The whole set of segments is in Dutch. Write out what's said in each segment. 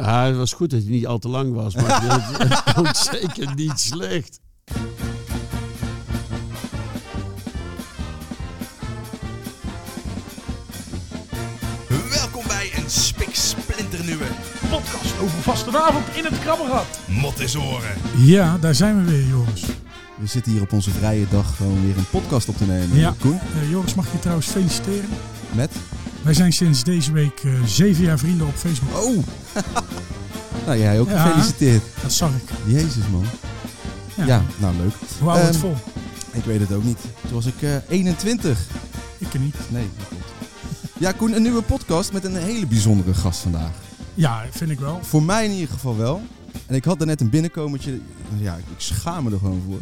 Ja, het was goed dat hij niet al te lang was, maar het komt zeker niet slecht. Welkom bij een spiksplinternieuwe podcast over vastenavond in het krabbengat. Mottesoren. Ja, daar zijn we weer, Joris. We zitten hier op onze vrije dag gewoon weer een podcast op te nemen. Ja. Koen, Eh, Joris, mag ik je trouwens feliciteren? met? Wij zijn sinds deze week eh, zeven jaar vrienden op Facebook. Oh! nou, jij ook Ja. gefeliciteerd. Dat zag ik. Jezus, man. Ja. Ja, nou leuk. Hoe houden we het Ehm, vol? Ik weet het ook niet. Toen was ik eh 21. Ik er niet. Nee, dat klopt. Ja, Koen, een nieuwe podcast met een hele bijzondere gast vandaag. Ja, vind ik wel. Voor mij in ieder geval wel. En ik had er net een binnenkomertje. Ja, ik schaam me er gewoon voor.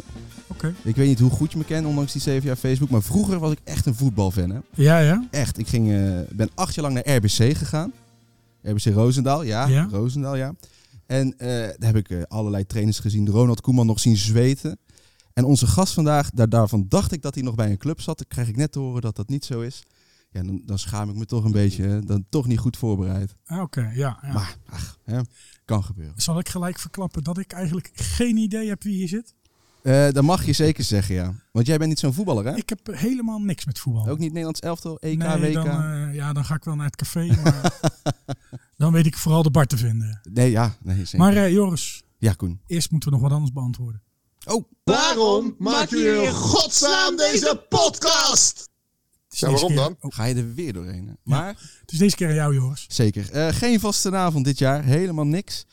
Ik weet niet hoe goed je me kent, ondanks die zeven jaar Facebook. Maar vroeger was ik echt een voetbalfan, hè. Ja, ja. Echt. Ik ging, eh, ben acht jaar lang naar RBC gegaan. RBC Roosendaal, ja. Ja. Roosendaal, ja. En eh, daar heb ik eh, allerlei trainers gezien. Ronald Koeman nog zien zweten. En onze gast vandaag, daar, daarvan dacht ik dat hij nog bij een club zat. Dan krijg ik net te horen dat dat niet zo is. Ja, dan, dan schaam ik me toch een beetje. hè. Dan toch niet goed voorbereid. Ah, Oké, ja, ja. Maar, ach, hè, kan gebeuren. Zal ik gelijk verklappen dat ik eigenlijk geen idee heb wie hier zit? Eh dat mag je zeker zeggen, ja. Want jij bent niet zo'n voetballer, hè? Ik heb helemaal niks met voetbal. Ook niet Nederlands elftal, EK, nee, WK? Dan, eh, ja, dan ga ik wel naar het café. Maar dan weet ik vooral de bar te vinden. Nee, ja. Nee, zeker. Maar eh, Joris, ja, Koen. eerst moeten we nog wat anders beantwoorden. Oh, Waarom maakt u in godsnaam deze podcast? Ja, waarom dan? oh, ga je er weer doorheen. hè? Maar... het is deze keer aan jou, Joris. Zeker. Eh, geen vaste avond dit jaar, helemaal niks.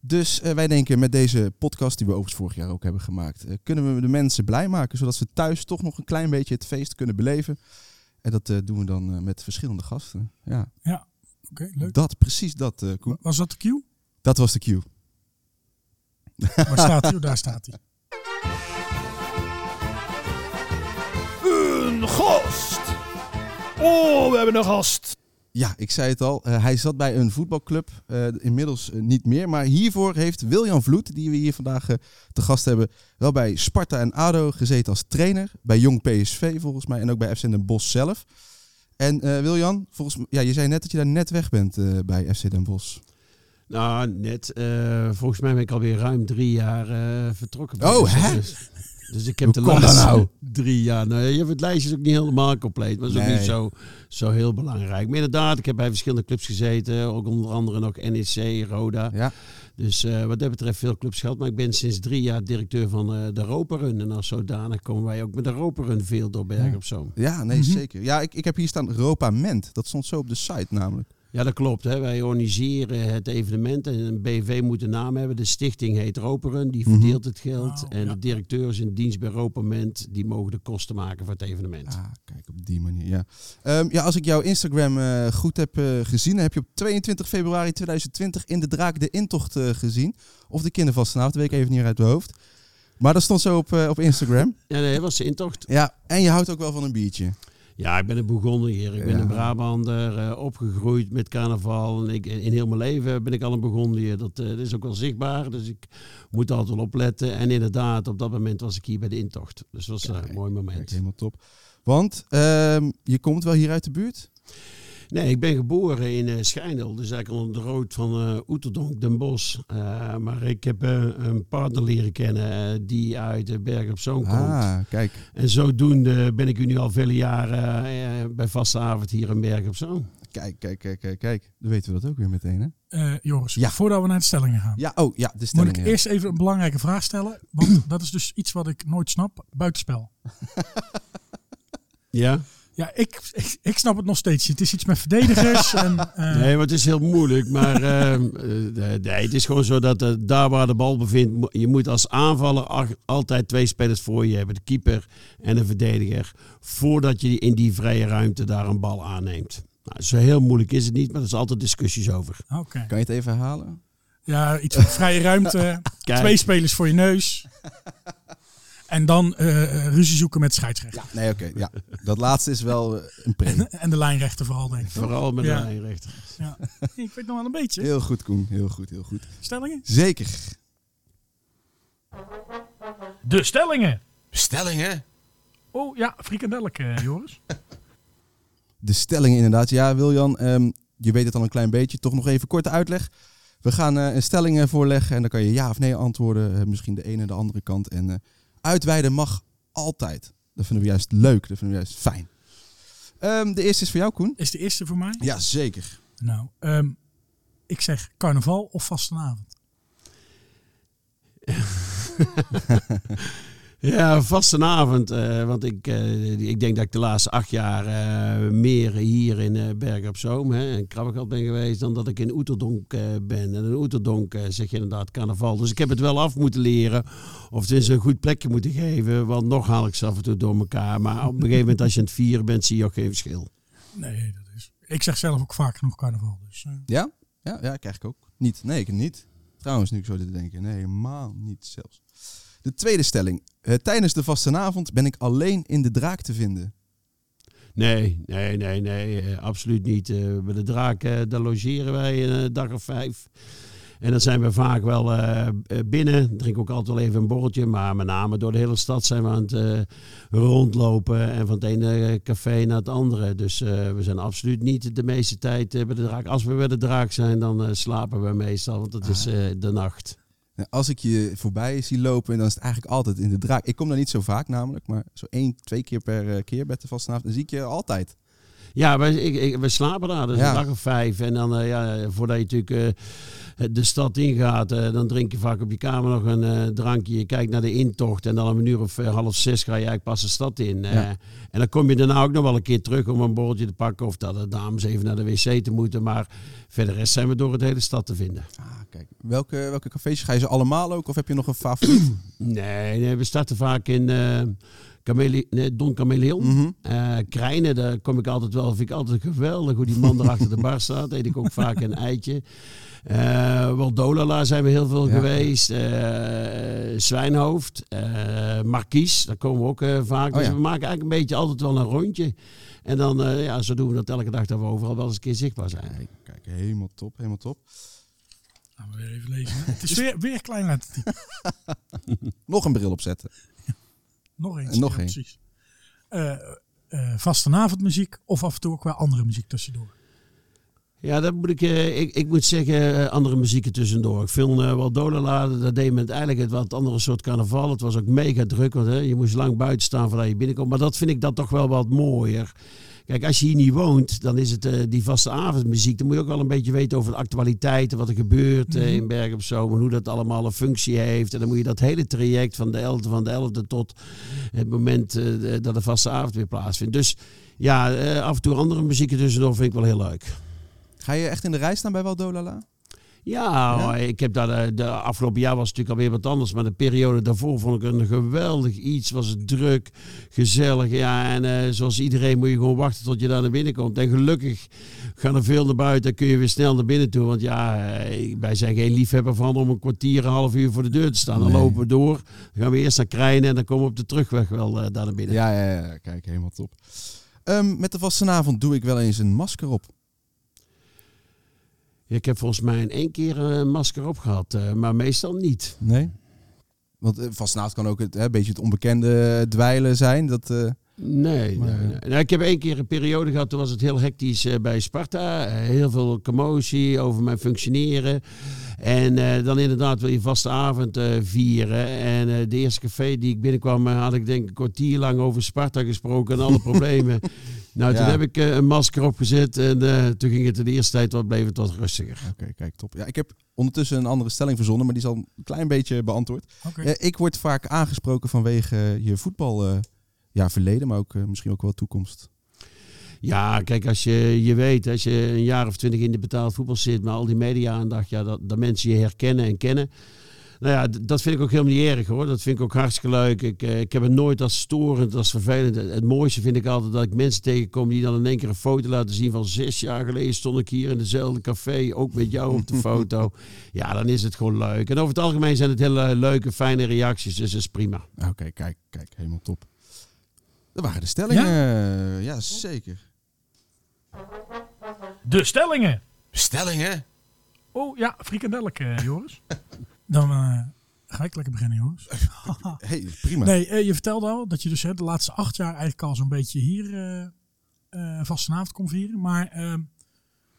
Dus eh, wij denken met deze podcast, die we overigens vorig jaar ook hebben gemaakt, eh, kunnen we de mensen blij maken, zodat ze thuis toch nog een klein beetje het feest kunnen beleven. En dat eh, doen we dan met verschillende gasten. Ja, Oké, leuk. dat, precies dat, eh, Koen. Was dat de cue? Dat was de cue. Waar staat hij? Oh, daar staat hij. Een gast! Oh, we hebben een gast. Ja, ik zei het al. eh, hij zat bij een voetbalclub. eh, inmiddels eh, niet meer. Maar hiervoor heeft Wiljan Vloed, die we hier vandaag te gast hebben, wel bij Sparta en ADO gezeten als trainer. Bij Jong PSV volgens mij. En ook bij FC Den Bosch zelf. En Wiljan, volgens ja, je zei net dat je daar net weg bent bij FC Den Bosch. Nou, net. volgens mij ben ik alweer ruim drie jaar vertrokken. bij Oh, hè? Dus, ik heb de laatste nou? drie jaar. Nou, je hebt het lijstje is ook niet helemaal compleet, maar dat is ook niet zo, zo heel belangrijk. Maar inderdaad, ik heb bij verschillende clubs gezeten. Ook onder andere nog NEC, Roda. Ja. Dus eh, wat dat betreft veel clubs gehad. Maar ik ben sinds drie jaar directeur van eh, de Roperun. En als zodanig komen wij ook met de Roperun veel door Bergen op Zoom. Ja, nee, Mhm. zeker. Ja, ik, ik heb hier staan Europa Ment. Dat stond zo op de site namelijk. Ja, dat klopt. Hè. Wij organiseren het evenement en een BV moet een naam hebben. De stichting heet Roperen, die Mhm. verdeelt het geld. En ja. de directeurs in dienst bij Roperment, die mogen de kosten maken voor het evenement. Ah, kijk, op die manier, ja. Ehm, ja, als ik jouw Instagram eh, goed heb eh, gezien, heb je op 22 februari 2020 in de Draak de intocht eh, gezien. Of de kindervastenavond, dat weet ik even niet uit mijn hoofd. Maar dat stond zo op, eh, op Instagram. Ja, nee, dat was de intocht. Ja, en je houdt ook wel van een biertje. Ja, ik ben een begonnen hier. Ik ben een Brabander, eh, opgegroeid met carnaval. En ik, in heel mijn leven ben ik al een begonnen hier. Dat, eh, dat is ook wel zichtbaar, dus ik moet altijd wel opletten. En inderdaad, op dat moment was ik hier bij de intocht. Dus dat was eh, Kijk, een mooi Kijk, moment. helemaal top. Want ehm, je komt wel hier uit de buurt? Nee, ik ben geboren in eh Schijndel, dus eigenlijk onder de rood van eh Oeterdonk, Den Bosch. Eh, maar ik heb eh, een partner leren kennen die uit de Bergen op Zoom komt. Ah, kijk. En zodoende ben ik u nu al vele jaren eh, bij vaste avond hier in Bergen op Zoom. Kijk, kijk, kijk, kijk, kijk. Dan weten we dat ook weer meteen, hè? Eh, Joris, Ja. voordat we naar de stellingen gaan. Ja, oh, ja, de Moet stelling. ik eerst even een belangrijke vraag stellen? Want dat is dus iets wat ik nooit snap. Buitenspel. Ja? Ja, ik, ik, ik snap het nog steeds. Het is iets met verdedigers. en, eh, Nee, maar het is heel moeilijk. Maar ehm, eh, nee, het is gewoon zo dat eh, daar waar de bal bevindt, je moet als aanvaller altijd twee spelers voor je hebben. De keeper en de verdediger. Voordat je in die vrije ruimte daar een bal aanneemt. Nou, zo heel moeilijk is het niet, maar er is altijd discussies over. Oké. Kan je het even herhalen? Ja, iets met vrije ruimte. Kijk. Twee spelers voor je neus. En dan eh, eh, ruzie zoeken met scheidsrechter. Nee, oké. ja. Dat laatste is wel eh, een pre. En de lijnrechter vooral, denk ik. Vooral met Ja. de lijnrechter. Ja. Ik weet nog wel een beetje. Heel goed, Koen. Heel goed, heel goed. Stellingen? Zeker. De stellingen. Stellingen? Oh ja, frikandelleke, Joris. De stellingen inderdaad. Ja, Wiljan, ehm, je weet het al een klein beetje. Toch nog even korte uitleg. We gaan eh, een stelling eh, voorleggen en dan kan je ja of nee antwoorden. Eh, misschien de ene en de andere kant. En eh, uitweiden mag altijd. Dat vinden we juist leuk. Dat vinden we juist fijn. Ehm, de eerste is voor jou, Koen. Is de eerste voor mij? Ja, zeker. Nou, ehm, ik zeg carnaval of vastenavond. Ja, vastenavond. eh want ik, eh, ik denk dat ik de laatste acht jaar eh, meer hier in eh Bergen op Zoom hè, en Krabbegat ben geweest dan dat ik in Oeterdonk eh, ben. En in Oeterdonk zeg je inderdaad carnaval. Dus ik heb het wel af moeten leren. Of het is een goed plekje moeten geven. Want nog haal ik ze af en toe door elkaar. Maar op een gegeven moment als je aan het vieren bent zie je ook geen verschil. Nee, dat is. Ik zeg zelf ook vaak genoeg carnaval. Dus, eh, Ja? Ja, ja krijg ik ook. Niet. Nee, ik niet. Trouwens, nu ik zo te denken. Nee, helemaal niet zelfs. De tweede stelling. Eh, tijdens de vastenavond ben ik alleen in de draak te vinden. Nee, nee, nee, nee, eh, absoluut niet. Eh, bij de draak, eh, daar logeren wij een dag of vijf. En dan zijn we vaak wel eh, eh, binnen. Drink ook altijd wel even een borreltje. Maar met name door de hele stad zijn we aan het eh, rondlopen. En van het ene café naar het andere. Dus eh, we zijn absoluut niet de meeste tijd eh, bij de draak. Als we bij de draak zijn, dan eh, slapen we meestal. Want dat is eh, de nacht. Nou, Als ik je voorbij zie lopen, dan is het eigenlijk altijd in de draak. Ik kom daar niet zo vaak namelijk, maar zo één, twee keer per eh, keer bij de vastenavond. Dan zie ik je altijd. Ja, wij, ik, ik- we slapen daar dus Ja. een dag of vijf. En dan, eh, ja, voordat je natuurlijk eh, de stad ingaat, eh, dan drink je vaak op je kamer nog een drankje. Je kijkt naar de intocht en dan om een uur of half zes ga je eigenlijk pas de stad in. Ja. En dan kom je daarna ook nog wel een keer terug om een borreltje te pakken. Of dat de dames even naar de wc te moeten. Maar verder rest zijn we door het hele stad te vinden. Ah, kijk. Welke, welke cafés ga je ze allemaal ook? Of heb je nog een favoriet? Nee, nee we starten vaak in Kamele- nee, Don Kameleon. Mhm. Eh, Krijnen, daar kom ik altijd wel. Vind ik altijd geweldig hoe die man daar achter de bar staat. Eet ik ook vaak een eitje. Eh Waldolala zijn we heel veel Ja. geweest. Eh, Zwijnhoofd. eh Markies, daar komen we ook eh, vaak. Oh dus ja. we maken eigenlijk een beetje altijd wel een rondje. En dan, eh, ja, zo doen we dat elke dag dat we overal wel eens een keer zichtbaar zijn. Kijk, kijk, helemaal top, helemaal top. Gaan we weer even lezen. hè. Het is weer, weer klein lettertype. Nog een bril opzetten. Nog eens. En nog ja, één. Precies. Eh eh vastenavondmuziek of af en toe ook wel andere muziek tussendoor. Ja, dat moet ik, eh, ik, ik moet zeggen, andere muzieken tussendoor. Ik film eh, wel Dolala, dat deed met eigenlijk het wat andere soort carnaval. Het was ook mega druk, want hè, je moest lang buiten staan voordat je binnenkomt. Maar dat vind ik dan toch wel wat mooier. Kijk, als je hier niet woont, dan is het eh, die vaste avondmuziek. Dan moet je ook wel een beetje weten over de actualiteiten, wat er gebeurt eh, in Bergen op Zoom. En hoe dat allemaal een functie heeft. En dan moet je dat hele traject van de 11e van de 11e tot het moment eh, dat de vaste avond weer plaatsvindt. Dus ja, af en toe andere muzieken tussendoor vind ik wel heel leuk. Ga je echt in de rij staan bij Waldolala? Ja, Ja? ik heb daar de, de afgelopen jaar was het natuurlijk alweer wat anders, maar de periode daarvoor vond ik een geweldig iets. Was het druk, gezellig, ja. En eh, zoals iedereen moet je gewoon wachten tot je daar naar binnen komt. En gelukkig gaan er veel naar buiten, dan kun je weer snel naar binnen toe. Want ja, eh, wij zijn geen liefhebber van om een kwartier, een half uur voor de deur te staan. Dan Nee. lopen we door, dan gaan we eerst naar Krijnen en dan komen we op de terugweg wel eh, daar naar binnen. Ja, ja, ja. Kijk, helemaal top. Ehm, met de vastenavond doe ik wel eens een masker op. Ik heb volgens mij in één keer een masker op gehad, eh, maar meestal niet. Nee? Want eh, vastenavond kan ook het, hè, een beetje het onbekende dweilen zijn. Dat, eh, Nee, Maar, nee, eh, nee. Nou, ik heb één keer een periode gehad, toen was het heel hectisch eh, bij Sparta. Eh, heel veel commotie over mijn functioneren. En eh, dan inderdaad wil je vaste avond eh, vieren. En eh, de eerste café die ik binnenkwam, had ik denk ik een kwartier lang over Sparta gesproken en alle problemen. Nou, toen Ja. heb ik eh, een masker opgezet en eh, toen ging het de eerste tijd wat, bleef het wat rustiger. Oké, kijk, top. Ja, ik heb ondertussen een andere stelling verzonnen, maar die is al een klein beetje beantwoord. Oké. Eh, ik word vaak aangesproken vanwege je voetbal, eh, ja, verleden, maar ook misschien ook wel toekomst. Ja, kijk, als je, je weet, als je een jaar of twintig in de betaald voetbal zit, met al die media-aandacht, ja, dat, dat mensen je herkennen en kennen. Nou ja, dat vind ik ook helemaal niet erg hoor. Dat vind ik ook hartstikke leuk. Ik, eh, ik heb het nooit als storend, als vervelend. Het, het mooiste vind ik altijd dat ik mensen tegenkom die dan in één keer een foto laten zien van zes jaar geleden stond ik hier in dezelfde café, ook met jou op de foto. Ja, dan is het gewoon leuk. En over het algemeen zijn het hele leuke, fijne reacties, dus dat is prima. Oké, kijk, kijk, helemaal top. Dat waren de stellingen. Ja, zeker. De stellingen. Stellingen? Oh ja, frikandelleke, Joris. Dan eh, ga ik lekker beginnen, Joris. Hey, prima. Nee, eh, je vertelde al dat je dus hè, de laatste acht jaar eigenlijk al zo'n beetje hier eh eh vastenavond kon vieren. Maar je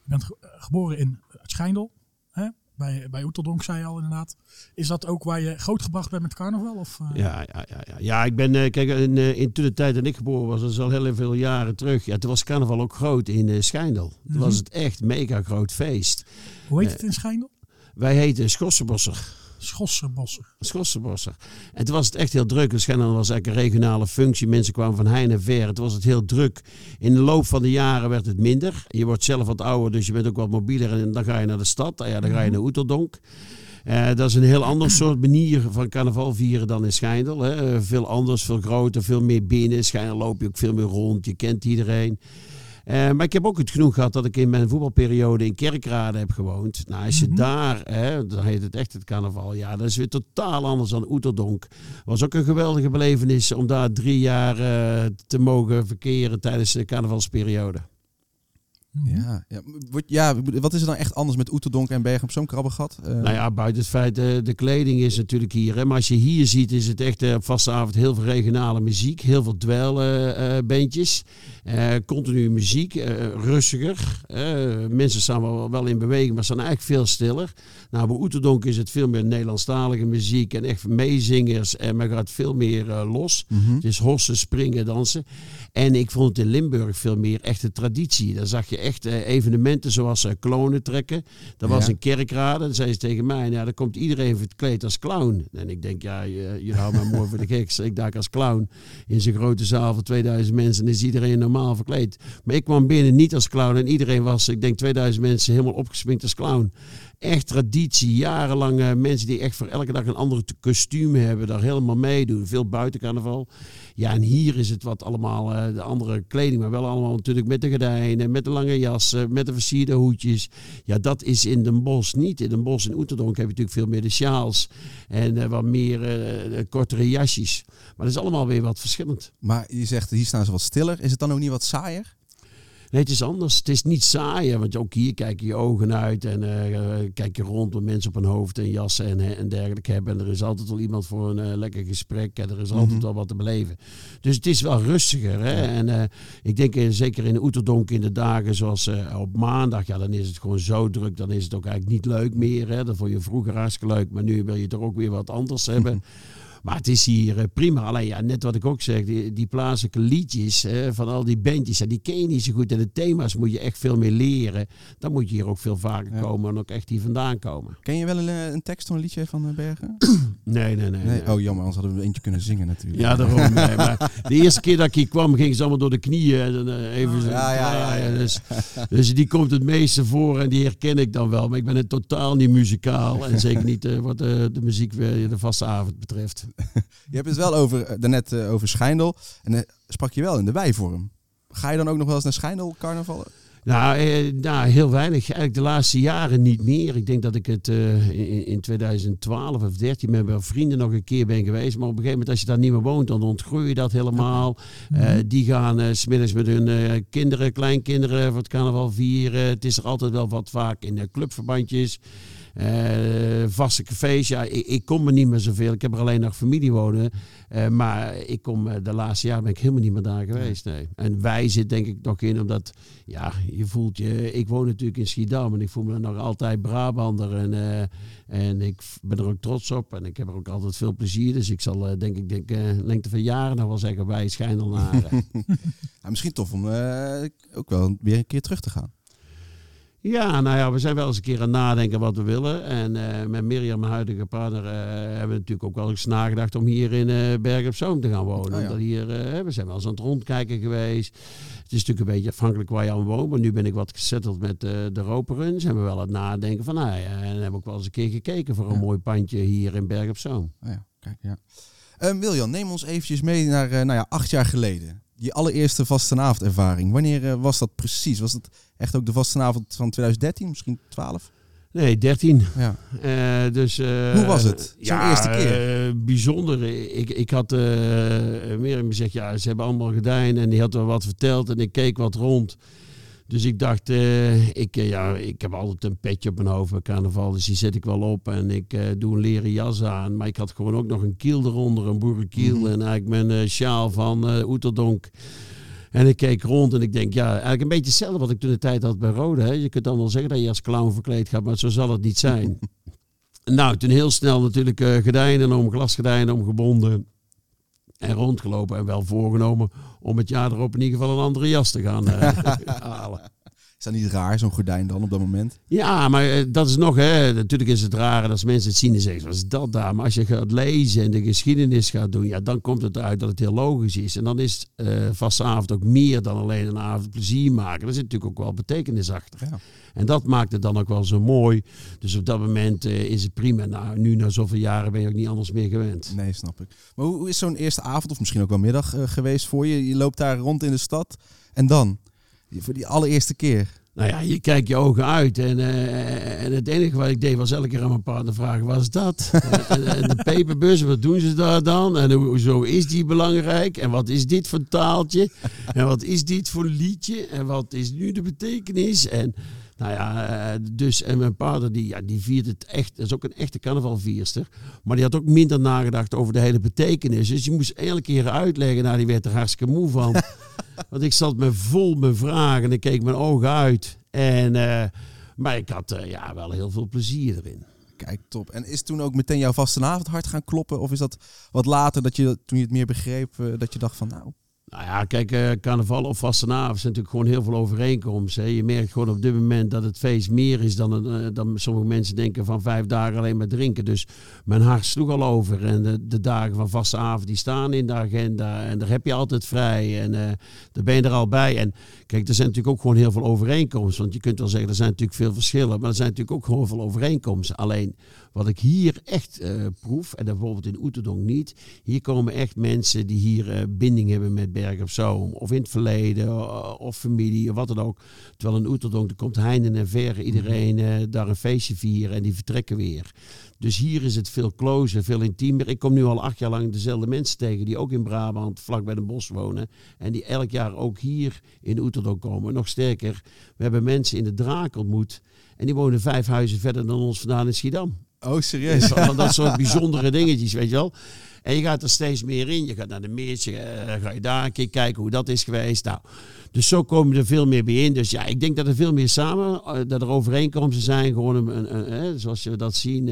bent ge- geboren in het Schijndel. Bij, bij Oeteldonk zei je al inderdaad. Is dat ook waar je grootgebracht bent met carnaval? Of, eh? Ja, ja, ja, ja. ja, ik ben, eh, kijk, in, eh, in toen de tijd dat ik geboren was, dat is al heel veel jaren terug. Ja, toen was carnaval ook groot in Schijndel. Toen Mhm. was het echt mega groot feest. Hoe heet het in Schijndel? Wij heten Schossenbosser. Schossenbosser. Schossenbosser. En toen was het echt heel druk. Dus Schijndel was eigenlijk een regionale functie. Mensen kwamen van heine en ver. Het was het heel druk. In de loop van de jaren werd het minder. Je wordt zelf wat ouder, dus je bent ook wat mobieler. En dan ga je naar de stad. Ja, dan ga je naar Oeteldonk. Eh, dat is een heel ander soort manier van carnaval vieren dan in Schijndel. Hè. Eh, Veel anders, veel groter, veel meer binnen. In Schijndel loop je ook veel meer rond. Je kent iedereen. Eh, maar ik heb ook het genoeg gehad dat ik in mijn voetbalperiode in Kerkrade heb gewoond. Nou, als je daar, hè, dan heet het echt het carnaval. Ja, dat is weer totaal anders dan Oeterdonk. Was ook een geweldige belevenis om daar drie jaar eh, te mogen verkeren tijdens de carnavalsperiode. Ja, ja. Wordt- ja, wat is er dan echt anders met Oeterdonk en Bergen op zo'n krabbegat? Eh, Nou ja, buiten het feit, eh, de kleding is natuurlijk hier. Hè, maar als je hier ziet, is het echt eh, op vaste avond heel veel regionale muziek. Heel veel dweilbandjes. Eh continu muziek, eh, rustiger. Eh, mensen staan wel, wel in beweging, maar staan eigenlijk veel stiller. Nou, bij Oeterdonk is het veel meer Nederlandstalige muziek en echt meezingers. En men gaat veel meer eh, los. mhm. Het is hossen, springen, dansen. En ik vond het in Limburg veel meer echte traditie. Daar zag je echt eh, evenementen zoals eh, klonen trekken. Dat was Ja. een kerkrade. Dan zei ze tegen mij, nou, dan komt iedereen verkleed als clown. En ik denk, ja, je, je houdt mij mooi voor de gek. Ik daar als clown in zo'n grote zaal van 2000 mensen. En is iedereen normaal verkleed. Maar ik kwam binnen niet als clown. En iedereen was, ik denk 2000 mensen, helemaal opgesminkt als clown. Echt traditie, jarenlang eh, mensen die echt voor elke dag een ander kostuum hebben, daar helemaal meedoen. Veel buitencarnaval. Ja, en hier is het wat allemaal eh, de andere kleding, maar wel allemaal natuurlijk met de gordijnen, met de lange jassen, met de versierde hoedjes. Ja, dat is in Den Bosch niet. In Den Bosch in Oeterdonk heb je natuurlijk veel meer de sjaals en eh, wat meer eh, kortere jasjes. Maar dat is allemaal weer wat verschillend. Maar je zegt, hier staan ze wat stiller. Is het dan ook niet wat saaier? Nee, het is anders. Het is niet saai, want ook hier kijk je je ogen uit en eh, kijk je rond wat mensen op hun hoofd en jassen en, en dergelijke hebben. En er is altijd wel iemand voor een eh, lekker gesprek en er is altijd wel wat te beleven. Dus het is wel rustiger. Hè? En eh, ik denk eh, zeker in Oeterdonk in de dagen zoals eh, op maandag, ja, dan is het gewoon zo druk. Dan is het ook eigenlijk niet leuk meer. Hè? Dat vond je vroeger hartstikke leuk, maar nu wil je toch ook weer wat anders hebben. Maar het is hier eh, prima. Alleen ja, net wat ik ook zeg, die, die plaatselijke liedjes hè, van al die bandjes, ja, die ken je niet zo goed. En de thema's moet je echt veel meer leren. Dan moet je hier ook veel vaker Ja. komen en ook echt hier vandaan komen. Ken je wel een, eh, een tekst van een liedje van eh, Bergen? Nee, nee, nee. Nee. nee. Oh, jammer, anders hadden we eentje kunnen zingen natuurlijk. Ja, daarom. Nee, maar de eerste keer dat ik hier kwam, gingen ze allemaal door de knieën. En eh, even zo Ja, ja, ja. Dus, dus die komt het meeste voor en die herken ik dan wel. Maar ik ben het totaal niet muzikaal. En zeker niet eh, wat eh, de muziek de vaste avond betreft. Je hebt het wel over, eh, daarnet eh, over Schijndel. En eh, sprak je wel in de wijvorm. Ga je dan ook nog wel eens naar Schijndel carnaval? Nou, eh, nou, heel weinig. Eigenlijk de laatste jaren niet meer. Ik denk dat ik het in, in 2012 of 13 met mijn vrienden nog een keer ben geweest. Maar op een gegeven moment als je daar niet meer woont, dan ontgroei je dat helemaal. Eh, die gaan 's smiddags met hun kinderen, kleinkinderen voor het carnaval vieren. Het is er altijd wel wat vaak in de clubverbandjes. Eh, vaste cafés, ja, ik, ik kom er niet meer zoveel. Ik heb er alleen nog familie wonen. Eh, maar ik kom eh, de laatste jaar ben ik helemaal niet meer daar geweest. Nee. En wij zit denk ik nog in, omdat ja, je voelt je. Ik woon natuurlijk in Schiedam en ik voel me nog altijd Brabander. En, en ik ben er ook trots op en ik heb er ook altijd veel plezier. Dus ik zal denk ik, denk, lengte van jaren nog wel zeggen, wij Schijndelnaren. Ja, misschien tof om ook wel weer een keer terug te gaan. Ja, nou ja, we zijn wel eens een keer aan het nadenken wat we willen. En eh, met Mirjam, mijn huidige partner, eh, hebben we natuurlijk ook wel eens nagedacht om hier in eh Bergen op Zoom te gaan wonen. Oh ja. Omdat hier, we zijn wel eens aan het rondkijken geweest. Het is natuurlijk een beetje afhankelijk waar je aan woont. Maar nu ben ik wat gezetteld met de Roperun. Zijn we wel aan het nadenken van, nou ja, en hebben we ook wel eens een keer gekeken voor een Ja. mooi pandje hier in Bergen op Zoom. Oh ja, kijk, ja. Ehm, Wiljan, neem ons eventjes mee naar nou ja, acht jaar geleden. Je allereerste vastenavondervaring. Wanneer eh, was dat precies? Was het echt ook de vastenavond van 2013, misschien 12? Nee, 13. Ja. Eh, dus, eh, Hoe was het? Zo'n ja, eerste keer? bijzonder. Ik, ik had Mirjam gezegd, ja, ze hebben allemaal gedaan en die had wel wat verteld en ik keek wat rond. Dus ik dacht, eh, ik, eh, ja, ik heb altijd een petje op mijn hoofd bij carnaval, dus die zet ik wel op en ik eh, doe een leren jas aan. Maar ik had gewoon ook nog een kiel eronder, een boerenkiel Mhm. en eigenlijk mijn sjaal van Oeterdonk. En ik keek rond en ik denk, ja, eigenlijk een beetje hetzelfde wat ik toen de tijd had bij Rode. Hè. Je kunt dan wel zeggen dat je als clown verkleed gaat, maar zo zal het niet zijn. nou, toen heel snel natuurlijk uh, gordijnen om, glasgordijnen omgebonden en rondgelopen en wel voorgenomen om het jaar erop in ieder geval een andere jas te gaan uh, halen. Is dat niet raar, zo'n gordijn dan op dat moment? Ja, maar uh, dat is nog, hè, natuurlijk is het raar dat als mensen het zien en zeggen, wat is dat daar? Maar als je gaat lezen en de geschiedenis gaat doen, ja, dan komt het eruit dat het heel logisch is. En dan is uh, vaste avond ook meer dan alleen een avond plezier maken. Er zit natuurlijk ook wel betekenis achter. Ja. En dat maakt het dan ook wel zo mooi. Dus op dat moment uh, is het prima. Nou, nu na zoveel jaren ben je ook niet anders meer gewend. Nee, snap ik. Maar hoe is zo'n eerste avond of misschien ook wel middag geweest voor je? Je loopt daar rond in de stad en dan? Voor die allereerste keer. Nou ja, je kijkt je ogen uit. En, uh, en het enige wat ik deed was elke keer aan mijn partner vragen, wat is dat? en, en, de peperbus, wat doen ze daar dan? En hoezo is die belangrijk? En wat is dit voor taaltje? En wat is dit voor liedje? En wat is nu de betekenis? En nou ja, dus en mijn partner die, ja, die viert het echt. Dat is ook een echte carnavalvierster. Maar die had ook minder nagedacht over de hele betekenis. Dus je moest elke keer uitleggen. Nou, die werd er hartstikke moe van. Want ik zat me vol met vragen en ik keek mijn ogen uit. En, uh, maar ik had uh, ja, wel heel veel plezier erin. Kijk, top. En is toen ook meteen jouw vastenavond hard gaan kloppen? Of is dat wat later, dat je, toen je het meer begreep, uh, dat je dacht van nou... Nou ja, kijk, uh, carnaval of vastenavond zijn natuurlijk gewoon heel veel overeenkomsten. Je merkt gewoon op dit moment dat het feest meer is dan, uh, dan sommige mensen denken van vijf dagen alleen maar drinken. Dus mijn hart sloeg al over. En de, de dagen van vastenavond die staan in de agenda. En daar heb je altijd vrij. En uh, daar ben je er al bij. En kijk, er zijn natuurlijk ook gewoon heel veel overeenkomsten. Want je kunt wel zeggen, er zijn natuurlijk veel verschillen. Maar er zijn natuurlijk ook gewoon veel overeenkomsten. Alleen wat ik hier echt uh, proef, en bijvoorbeeld in Oeterdonk niet. Hier komen echt mensen die hier uh, binding hebben met Berg op Zoom. Of in het verleden, uh, of familie, of wat dan ook. Terwijl in Oeterdonk, er komt heinen en verre iedereen daar een feestje vieren en die vertrekken weer. Dus hier is het veel closer, veel intiemer. Ik kom nu al acht jaar lang dezelfde mensen tegen die ook in Brabant, vlak bij de bos wonen. En die elk jaar ook hier in Oeterdonk komen. Nog sterker, we hebben mensen in de draak ontmoet. En die wonen vijf huizen verder dan ons vandaan in Schiedam. Oh, serieus? dat soort bijzondere dingetjes, weet je wel. En je gaat er steeds meer in. Je gaat naar de meertje, uh, ga je daar een keer kijken hoe dat is geweest. Nou, dus zo komen er veel meer bij in. Dus ja, ik denk dat er veel meer samen, uh, dat er overeenkomsten zijn. Gewoon, een, een, een zoals we dat zien,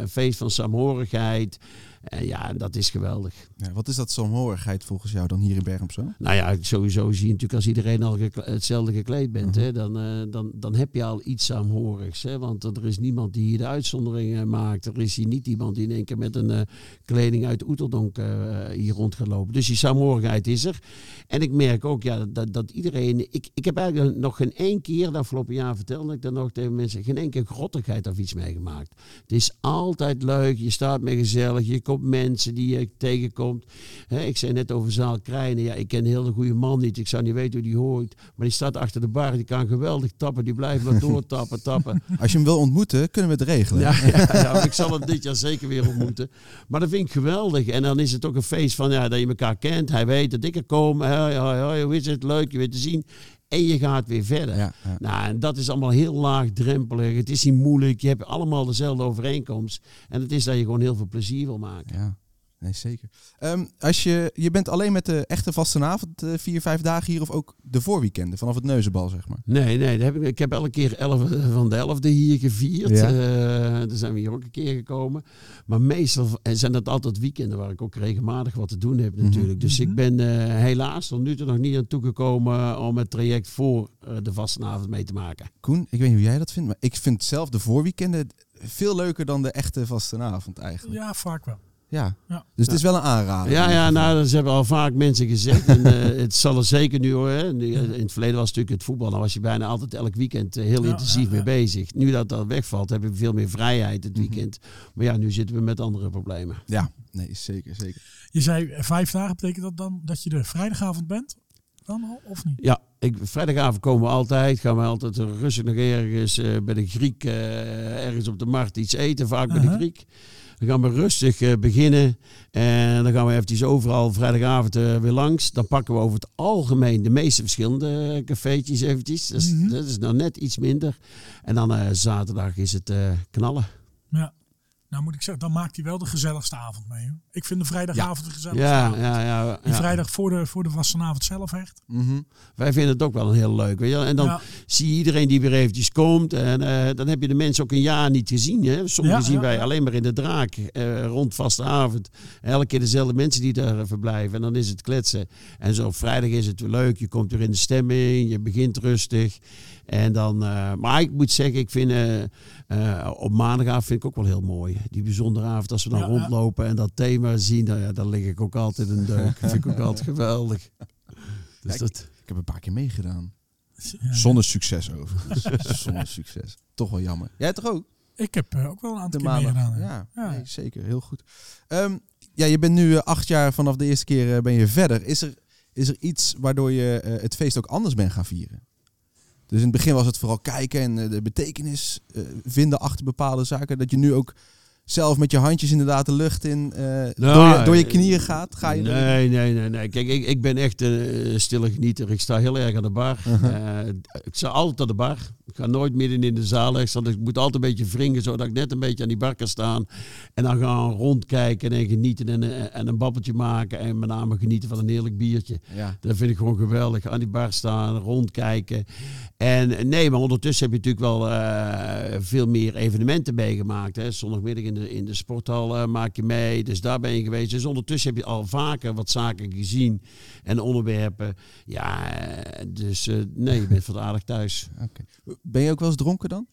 een feest van saamhorigheid. En ja, dat is geweldig. Ja, wat is dat saamhorigheid volgens jou dan hier in Bergen? Nou ja, sowieso zie je natuurlijk als iedereen al gekle hetzelfde gekleed bent, uh -huh. hè, dan, uh, dan, dan heb je al iets saamhorigs. Hè, want er is niemand die hier de uitzonderingen maakt. Er is hier niet iemand die in één keer met een uh, kleding uit Oeteldonk hier rond gaat lopen. Dus die saamhorigheid is er. En ik merk ook ja, dat, dat iedereen... Ik, ik heb eigenlijk nog geen één keer de afgelopen jaar verteld ik dan nog tegen mensen, geen enkele grottigheid of iets meegemaakt. Het is altijd leuk, je staat met gezellig, je komt mensen die je tegenkomt. He, ik zei net over Zaal Krijnen. Ja, ik ken heel de goede man niet. Ik zou niet weten hoe die hoort. Maar die staat achter de bar. Die kan geweldig tappen. Die blijft maar doortappen, tappen. Als je hem wil ontmoeten, kunnen we het regelen. Ja, ja, ja ik zal hem dit jaar zeker weer ontmoeten. Maar dat vind ik geweldig. En dan is het ook een feest van ja, dat je elkaar kent. Hij weet dat ik er kom. Hoi, hoi, hoi, hoe is het? Leuk je weer te zien. En je gaat weer verder. Ja, ja. Nou, en dat is allemaal heel laagdrempelig. Het is niet moeilijk. Je hebt allemaal dezelfde overeenkomst. En het is dat je gewoon heel veel plezier wil maken. Ja. Nee, zeker. Um, als je, je bent alleen met de echte vastenavond uh, vier, vijf dagen hier of ook de voorweekenden vanaf het neuzenbal, zeg maar? Nee, nee. Heb ik, ik heb elke keer elf, van de elfde hier gevierd. Ja. Uh, daar zijn we hier ook een keer gekomen. Maar meestal zijn dat altijd weekenden waar ik ook regelmatig wat te doen heb natuurlijk. Mm -hmm. Dus ik ben uh, helaas tot nu toe nog niet aan toegekomen om het traject voor de vastenavond mee te maken. Koen, ik weet niet hoe jij dat vindt, maar ik vind zelf de voorweekenden veel leuker dan de echte vastenavond eigenlijk. Ja, vaak wel. Ja. ja. Dus het is wel een aanrader. Ja, ja nou, dat hebben al vaak mensen gezegd. en, uh, het zal er zeker nu hoor. In het verleden was natuurlijk het voetbal. Dan was je bijna altijd elk weekend uh, heel ja, intensief ja, mee bezig. Nu dat dat wegvalt, hebben we veel meer vrijheid het weekend. Mm -hmm. Maar ja, nu zitten we met andere problemen. Ja, nee, zeker, zeker. Je zei vijf dagen, betekent dat dan dat je de vrijdagavond bent? Dan al, of niet? Ja, ik, vrijdagavond komen we altijd. Gaan we altijd rustig nog ergens uh, bij de Griek, ergens op de markt iets eten. Vaak bij -huh. de Griek. Dan gaan we rustig uh, beginnen. En dan gaan we eventjes overal vrijdagavond uh, weer langs. Dan pakken we over het algemeen de meeste verschillende cafeetjes eventjes. Dat is, mm -hmm. dat is nou net iets minder. En dan zaterdag is het knallen. Ja. Nou moet ik zeggen, dan maakt hij wel de gezelligste avond mee. Hoor. Ik vind de vrijdagavond de gezelligste Ja, avond. ja, ja. Die ja. vrijdag voor de, voor de vastenavond zelf echt. Mhm. Wij vinden het ook wel heel leuk. Weet je? En dan Ja. zie je iedereen die weer eventjes komt. En eh, dan heb je de mensen ook een jaar niet gezien. Hè? Sommigen Ja, zien ja, wij ja. alleen maar in de draak. eh, rond vaste avond. Elke keer dezelfde mensen die daar verblijven. En dan is het kletsen. En zo op vrijdag is het weer leuk. Je komt weer in de stemming. Je begint rustig. En dan, eh, maar ik moet zeggen, ik vind eh, eh, op maandagavond vind ik ook wel heel mooi. Die bijzondere avond als we dan Ja, ja. rondlopen en dat thema zien. Dan, ja, dan lig ik ook altijd een deuk. Dat vind ik ook altijd geweldig. Dus dat, Ik heb een paar keer meegedaan. Ja. Zonder succes overigens. Zonder succes. Toch wel jammer. Jij toch ook? Ik heb ook wel een aantal De keer maandag. meegedaan. Ja, Ja. Nee, zeker. Heel goed. Ehm, ja, je bent nu acht jaar vanaf de eerste keer ben je verder. Is er, is er iets waardoor je het feest ook anders bent gaan vieren? Dus in het begin was het vooral kijken en eh, de betekenis eh, vinden achter bepaalde zaken. Dat je nu ook zelf met je handjes inderdaad de lucht in eh, door, je, door je knieën gaat. Ga je nee, nee, nee, nee. Kijk, ik, ik ben echt een stille genieter. Ik sta heel erg aan de bar. Uh-huh. Eh, ik sta altijd aan de bar. Ik ga nooit midden in de zaal liggen. want Ik moet altijd een beetje wringen, zodat ik net een beetje aan die bar kan staan. En dan gaan rondkijken en genieten en, eh, en een babbeltje maken. En met name genieten van een heerlijk biertje. Ja. Dat vind ik gewoon geweldig. Aan die bar staan, rondkijken. En eh, nee, maar ondertussen heb je natuurlijk wel eh, veel meer evenementen meegemaakt. Hè. Zondagmiddag in in de sporthal eh, maak je mee. Dus daar ben je geweest. Dus ondertussen heb je al vaker wat zaken gezien en onderwerpen. Ja, eh, dus eh, nee, je bent wat aardig thuis. Ben je ook wel eens dronken dan?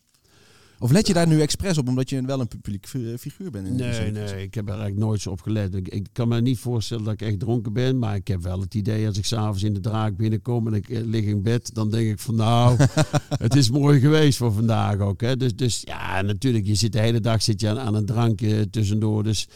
Of let je daar nu expres op omdat je wel een publiek fi- figuur bent? In Nee, nee, ik heb er eigenlijk nooit zo op gelet. Ik, ik kan me niet voorstellen dat ik echt dronken ben. Maar ik heb wel het idee als ik s'avonds in de draak binnenkom en ik eh, lig in bed. Dan denk ik van nou, het is mooi geweest voor vandaag ook. Hè. Dus, dus ja, natuurlijk, je zit de hele dag zit je aan, aan een drankje tussendoor. Dus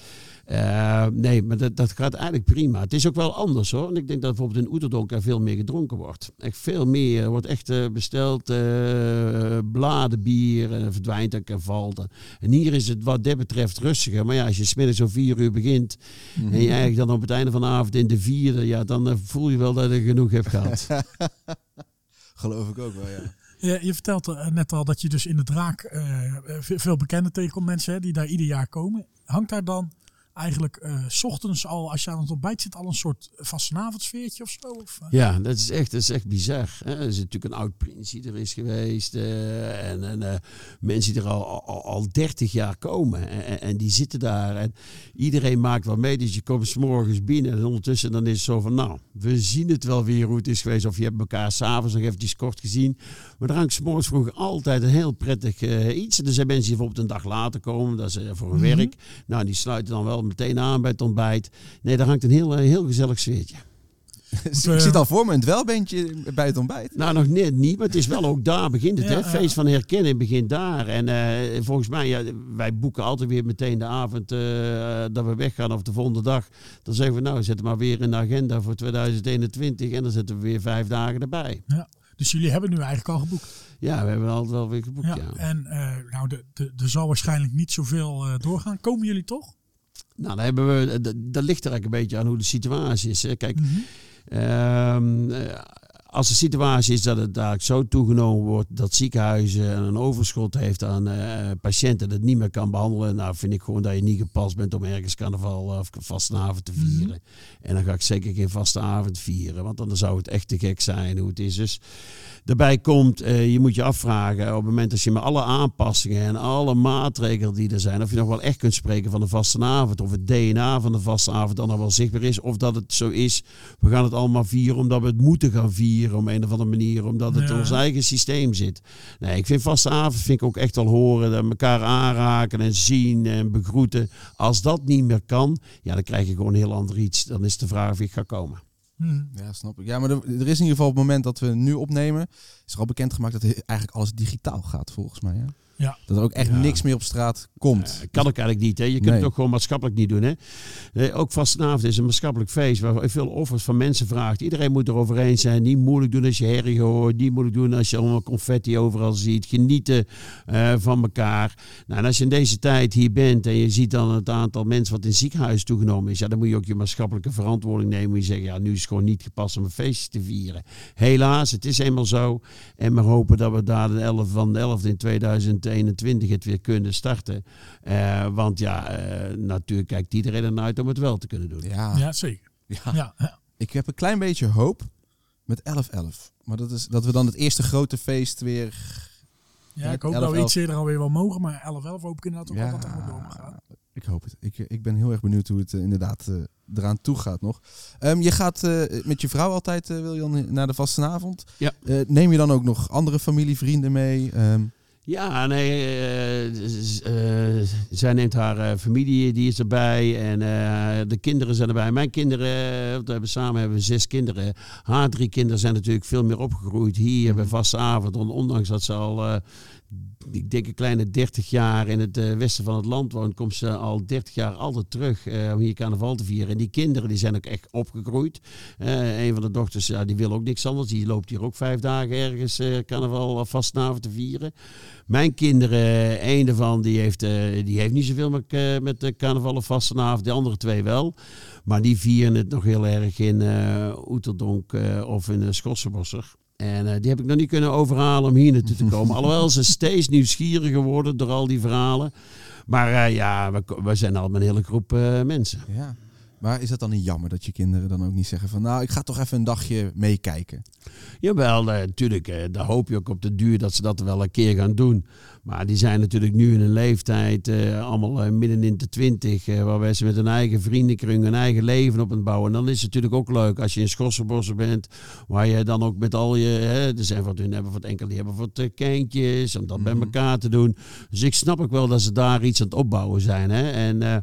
eh, nee, maar dat, dat gaat eigenlijk prima. Het is ook wel anders hoor. En ik denk dat bijvoorbeeld in Oeterdonk er veel meer gedronken wordt. Echt veel meer. Er wordt echt eh, besteld eh bladenbier en verdwijnt en valt. En hier is het wat dat betreft rustiger. Maar ja, als je smiddags om vier uur begint Mhm. en je eigenlijk dan op het einde van de avond in de vierde, ja, dan voel je wel dat je genoeg hebt gehad. Geloof ik ook wel, ja. Je, je vertelt net al dat je dus in de draak eh, ve- veel bekenden tegenkomt. Mensen hè, die daar ieder jaar komen. Hangt daar dan eigenlijk eh, s ochtends al, als je aan het ontbijt zit, al een soort vastenavondsfeertje of zo? Of, eh? Ja, dat is echt, dat is echt bizar. Hè? Er is natuurlijk een oud prins die er is geweest. eh, en en mensen die er al, al, al 30 jaar komen. En, en- die zitten daar. En iedereen maakt wel mee. Dus je komt 's morgens binnen. En ondertussen dan is het zo van, nou, we zien het wel weer hoe het is geweest. Of je hebt elkaar s'avonds nog eventjes kort gezien. Maar er hangt 's morgens vroeg altijd een heel prettig iets. En er zijn mensen die bijvoorbeeld een dag later komen. Dat is voor hun Mhm. werk. Nou, die sluiten dan wel meteen aan bij het ontbijt. Nee, daar hangt een heel, eh, heel gezellig sfeertje. ik zit al voor me het welbeentje bij het ontbijt. Nou, nog net niet, maar het is wel ook daar begint het. Ja, hè? ja. Feest van herkenning begint daar. En eh, volgens mij, ja, wij boeken altijd weer meteen de avond eh, dat we weggaan of de volgende dag. Dan zeggen we, nou, zet maar weer in de agenda voor 2021 en dan zetten we weer vijf dagen erbij. Ja. Dus jullie hebben nu eigenlijk al geboekt. Ja, we hebben altijd wel weer geboekt, Ja. ja. En eh, nou, de- de- er zal waarschijnlijk niet zoveel eh, doorgaan. Komen jullie toch? Nou, hebben we, dat, dat ligt er eigenlijk een beetje aan hoe de situatie is. Hè. Kijk, Mhm. Ehm, eh, als de situatie is dat het daar zo toegenomen wordt dat ziekenhuizen een overschot heeft aan eh, patiënten dat niet meer kan behandelen, nou vind ik gewoon dat je niet gepast bent om ergens carnaval of vastenavond te vieren. En dan ga ik zeker geen vastenavond vieren, want dan zou het echt te gek zijn hoe het is. Dus daarbij komt, eh, je moet je afvragen op het moment dat je met alle aanpassingen en alle maatregelen die er zijn, of je nog wel echt kunt spreken van de vastenavond of het DNA van de vastenavond dan nog wel zichtbaar is, of dat het zo is, we gaan het allemaal vieren omdat we het moeten gaan vieren op een of andere manier, omdat het Ja. in ons eigen systeem zit. Nee, ik vind vastenavond vind ik ook echt wel horen, dat elkaar aanraken en zien en begroeten. Als dat niet meer kan, ja, dan krijg je gewoon een heel ander iets. Dan is de vraag of ik ga komen. Mhm. Ja, snap ik. Ja, maar er, is in ieder geval op het moment dat we nu opnemen, is er al bekendgemaakt dat eigenlijk alles digitaal gaat, volgens mij. Ja? Ja. Dat er ook echt Ja. niks meer op straat komt. Eh, kan ook eigenlijk niet. Hè? Je kunt Nee. het ook gewoon maatschappelijk niet doen. Hè? Nee, ook vastenavond is een maatschappelijk feest waar je veel offers van mensen vraagt. Iedereen moet erover eens zijn. Niet moeilijk doen als je herrie hoort. Niet moeilijk doen als je allemaal confetti overal ziet. Genieten eh, van elkaar. Nou, en als je in deze tijd hier bent en je ziet dan het aantal mensen wat in het ziekenhuis toegenomen is. Ja, dan moet je ook je maatschappelijke verantwoording nemen. Moet je zeggen, ja, nu is het gewoon niet gepast om een feestje te vieren. Helaas, het is eenmaal zo. En maar hopen dat we daar de 11 van de 11 in 2021 het weer kunnen starten. Eh, want ja, eh, natuurlijk kijkt iedereen ernaar uit om het wel te kunnen doen. Ja. Ja, zeker. Ja. Ja. Ik heb een klein beetje hoop met 11-11. Maar dat is dat we dan het eerste grote feest weer... Ja, ik hoop 11, dat we 11. iets eerder alweer wel mogen, maar 11-11 hoop ik inderdaad ook Ja. wel dat er. Ik hoop het. Ik, ik ben heel erg benieuwd hoe het eh, inderdaad eraan toe gaat nog. Ehm, je gaat eh, met je vrouw altijd, eh Wiljan, naar de vastenavond. Ja. Eh, neem je dan ook nog andere familie, vrienden mee? Ehm, Ja, nee, eh, eh, zij neemt haar eh, familie, die is erbij. En de kinderen zijn erbij. Mijn kinderen, we hebben samen hebben we zes kinderen. Haar drie kinderen zijn natuurlijk veel meer opgegroeid hier bij vaste avond. On- Ondanks dat ze al, ik denk een kleine 30 jaar in het eh, westen van het land woont, komt ze al 30 jaar altijd terug eh, om hier carnaval te vieren. En die kinderen die zijn ook echt opgegroeid. Eh, een van de dochters, die wil ook niks anders. Die loopt hier ook vijf dagen ergens carnaval of te vieren. Mijn kinderen, een daarvan, die heeft, die heeft niet zoveel met, met carnaval of vastenavond. De andere twee wel. Maar die vieren het nog heel erg in eh Oeterdonk of in uh. En eh, die heb ik nog niet kunnen overhalen om hier naartoe te komen. Alhoewel ze steeds nieuwsgieriger worden door al die verhalen. Maar eh, ja, we, we zijn al met een hele groep eh, mensen. ja. Maar is dat dan niet jammer dat je kinderen dan ook niet zeggen van... Nou, ik ga toch even een dagje meekijken. Jawel, eh, natuurlijk. eh, daar hoop je ook op de duur dat ze dat wel een keer gaan doen. Maar die zijn natuurlijk nu in een leeftijd, eh, allemaal eh, midden in de twintig, eh, waarbij ze met hun eigen vriendenkring hun eigen leven op het bouwen. En dan is het natuurlijk ook leuk als je in Schossenbossen bent, waar je dan ook met al je, hè, er zijn wat hun hebben wat enkel, die hebben wat eh, kindjes, om dat bij elkaar te doen. Dus ik snap ook wel dat ze daar iets aan het opbouwen zijn. Hè? En eh,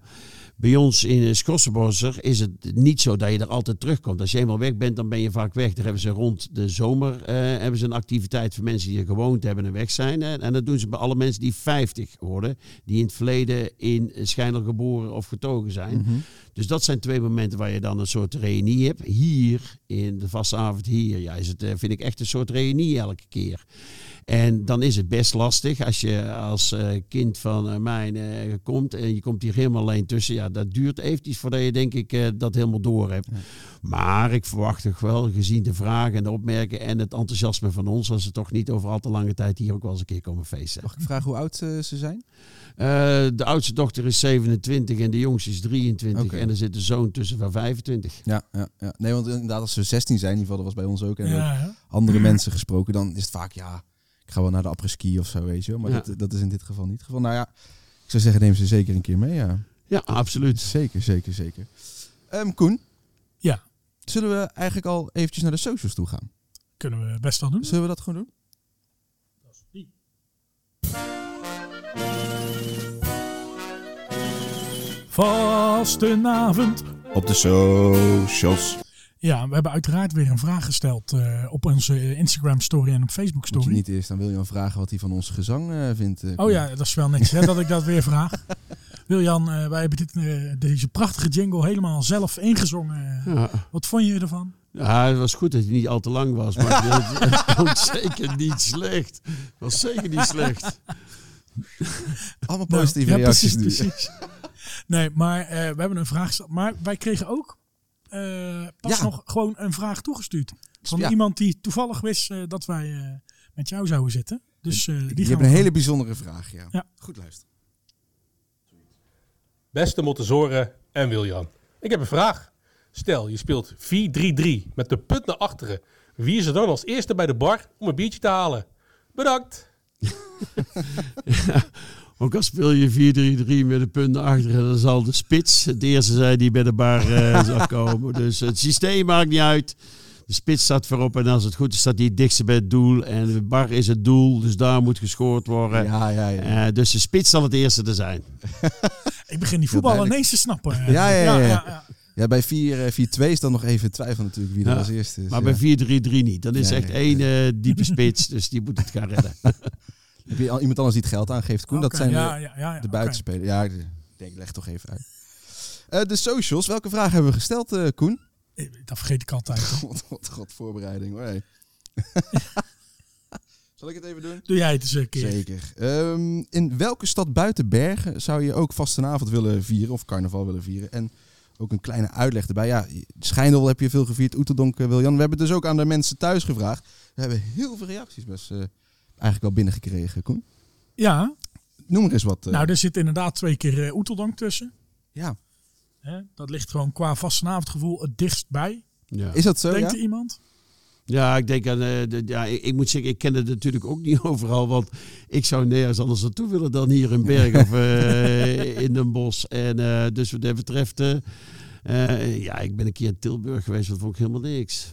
bij ons in Skossenbosser is het niet zo dat je er altijd terugkomt. Als je eenmaal weg bent, dan ben je vaak weg. Daar hebben ze rond de zomer eh, hebben ze een activiteit voor mensen die er gewoond hebben en weg zijn. Hè. En dat doen ze bij alle mensen die 50 worden, die in het verleden in Schijnel geboren of getogen zijn. Dus dat zijn twee momenten waar je dan een soort reunie hebt. Hier, in de vaste avond hier, ja, is het, eh, vind ik echt een soort reunie elke keer. En dan is het best lastig als je als eh, kind van eh, mij eh, komt en je komt hier helemaal alleen tussen. Ja, dat duurt eventjes voordat je denk ik eh, dat helemaal door hebt. Maar ik verwacht toch wel, gezien de vragen en de opmerkingen en het enthousiasme van ons, als ze toch niet over al te lange tijd hier ook wel eens een keer komen feesten. Mag ik vragen hoe oud ze zijn? Eh, de oudste dochter is 27 en de jongste is 23. Oké. En er zit een zoon tussen van 25. Ja, ja, ja. Nee, want inderdaad, als ze 16 zijn, in ieder geval, dat was bij ons ook. En Ja, andere mensen gesproken, dan is het vaak, ja, ga wel naar de après-ski of zo, weet je wel. Maar Ja. dat, dat is in dit geval niet het geval. Nou ja, ik zou zeggen, neem ze zeker een keer mee, ja. Ja, absoluut. Zeker, zeker, zeker. Ehm, Koen, Ja, zullen we eigenlijk al eventjes naar de socials toe gaan? kunnen we best wel doen. Zullen we dat gewoon doen? Vastenavond. Op de socials. Ja, we hebben uiteraard weer een vraag gesteld eh, op onze Instagram story en op Facebook Moet je story. niet eerst aan William vragen wat hij van ons gezang eh, vindt? eh, Oh ja, dat is wel netjes hè, dat ik dat weer vraag. Wiljan, eh, wij hebben dit, eh, deze prachtige jingle helemaal zelf ingezongen. Ja. Wat vond je ervan? Ja, het was goed dat hij niet al te lang was, maar het, klonk zeker niet slecht. Het was zeker niet slecht. Allemaal Nou, positieve ja, reacties precies, nu. precies. Nee, maar eh, we hebben een vraag gesteld. Maar wij kregen ook eh, pas Ja. nog gewoon een vraag toegestuurd. Van Ja. iemand die toevallig wist eh, dat wij eh, met jou zouden zitten. Dus eh, die Je gaan hebt een hele bijzondere vraag, ja. Ja. Goed luisteren. Beste Montezore en Wiljan. Ik heb een vraag. Stel, je speelt 4-3-3 met de punt naar achteren. Wie is er dan als eerste bij de bar om een biertje te halen? Bedankt. Ook al speel je 4-3-3 met een punt naar achteren, dan zal de spits het eerste zijn die bij de bar eh, zal komen. Dus het systeem maakt niet uit. De spits staat voorop en als het goed is, staat hij het dichtste bij het doel. En de bar is het doel, dus daar moet gescoord worden. Ja, ja, ja. Eh, dus de spits zal het eerste te zijn. Ik begin die voetballen duidelijk. ineens te snappen. eh. Ja, ja, ja, ja. ja. Ja, bij 4, eh, 4-2 is dan nog even twijfel natuurlijk wie er Ja, als eerste is. Maar ja. bij 4-3-3 niet. Dan is Nee, echt nee, één eh, diepe spits, dus die moet het gaan redden. Heb je al iemand anders die het geld aangeeft, Koen? dat zijn ja, de, ja, de buitenspelers. Ja, ik denk, leg toch even uit. Eh, de socials, welke vraag hebben we gesteld, eh, Koen? Eh, Dat vergeet ik altijd. God, god, god, voorbereiding hoor. hey. Zal ik het even doen? Doe jij het eens een keer. Zeker. Ehm, in welke stad buiten Bergen zou je ook vastenavond willen vieren of carnaval willen vieren? En ook een kleine uitleg erbij. Ja, Schijndel heb je veel gevierd, Oeterdonk, Wiljan. We hebben dus ook aan de mensen thuis gevraagd. We hebben heel veel reacties best eh, eigenlijk wel binnengekregen, Koen. Ja, Noem er eens wat. eh. nou er zit inderdaad twee keer Oeteldonk tussen. ja. Hè? Dat ligt gewoon qua vastenavondgevoel het dichtst bij. Ja. Is dat zo? Denkt Ja? er iemand? Ja, ik denk aan. eh, de, ja, ik, ik moet zeggen, ik ken het natuurlijk ook niet overal. Want ik zou nergens anders naartoe willen dan hier in Berg of in Den Bosch. En eh, dus wat dat betreft. ja, ik ben een keer in Tilburg geweest, dat vond ik helemaal niks.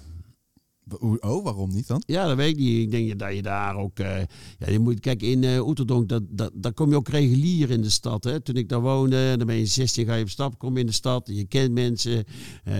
Oh, waarom niet dan? Ja, dat weet ik niet. Ik denk dat je daar ook. eh, ja, je moet, kijk, in eh Oeterdonk, dat, dat, daar kom je ook regulier in de stad. Hè. Toen ik daar woonde, dan ben je 16, ga je op stap, kom je in de stad. Je kent mensen, eh,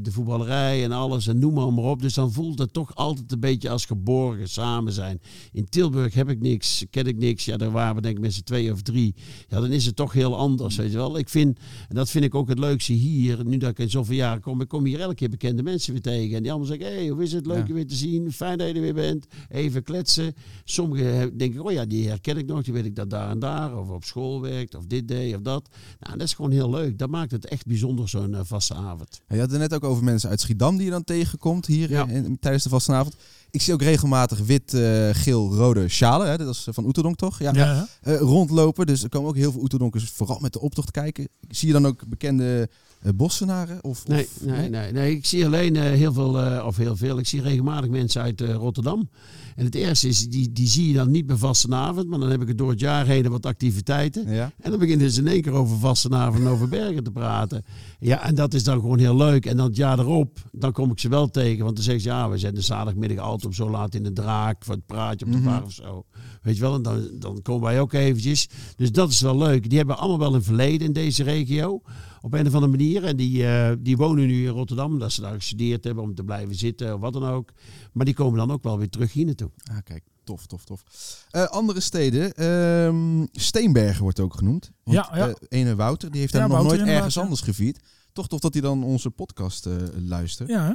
de voetballerij en alles, en noem maar, maar op. Dus dan voelt het toch altijd een beetje als geborgen samen zijn. In Tilburg heb ik niks, ken ik niks. Ja, daar waren we denk ik met z'n twee of drie. Ja, dan is het toch heel anders, weet je wel. Ik vind, en dat vind ik ook het leukste hier, nu dat ik in zoveel jaren kom, ik kom hier elke keer bekende mensen weer tegen. En die allemaal zeggen, hey, hoe is het? Leuk Ja. je weer te zien. Fijn dat je er weer bent. Even kletsen. Sommigen denken, oh ja, die herken ik nog. Die weet ik dat daar en daar. Of op school werkt. Of dit deed of dat. Nou, dat is gewoon heel leuk. Dat maakt het echt bijzonder, zo'n eh, vaste avond. Je had het net ook over mensen uit Schiedam die je dan tegenkomt hier Ja. eh, in- tijdens de vastenavond. Ik zie ook regelmatig wit, eh, geel, rode sjalen. Hè? Dat is van Oeterdonk toch? Ja. Ja. Eh, rondlopen. Dus er komen ook heel veel Oeterdonkers vooral met de optocht kijken. Zie je dan ook bekende bossenaren? Of, Nee, of- nee, nee, nee. Ik zie alleen eh, heel veel, eh, of heel veel, ik zie regelmatig mensen uit eh, Rotterdam. En het eerste is, die, die zie je dan niet bij vastenavond, maar dan heb ik het door het jaar heen wat activiteiten. Ja. En dan beginnen ze in één keer over vastenavond en over bergen te praten. Ja, en dat is dan gewoon heel leuk. En dan het jaar erop, dan kom ik ze wel tegen. Want dan zeggen ze, ja, we zijn de zaterdagmiddag altijd om zo laat in de draak. Voor het praatje op de Mhm. bar of zo. Weet je wel, en dan, dan komen wij ook eventjes. Dus dat is wel leuk. Die hebben allemaal wel een verleden in deze regio. Op een of andere manier. En die, eh, die wonen nu in Rotterdam. Dat ze daar gestudeerd hebben om te blijven zitten of wat dan ook. Maar die komen dan ook wel weer terug hier naartoe. Ah, kijk, tof, tof, tof. Eh, andere steden. ehm, Steenbergen wordt ook genoeg. Want, Ja, ja. eh, ene Wouter, die heeft Ja, daar nog Wouter nooit ergens ja. anders gevierd. Toch tof dat hij dan onze podcast eh, luistert. Ja, hè?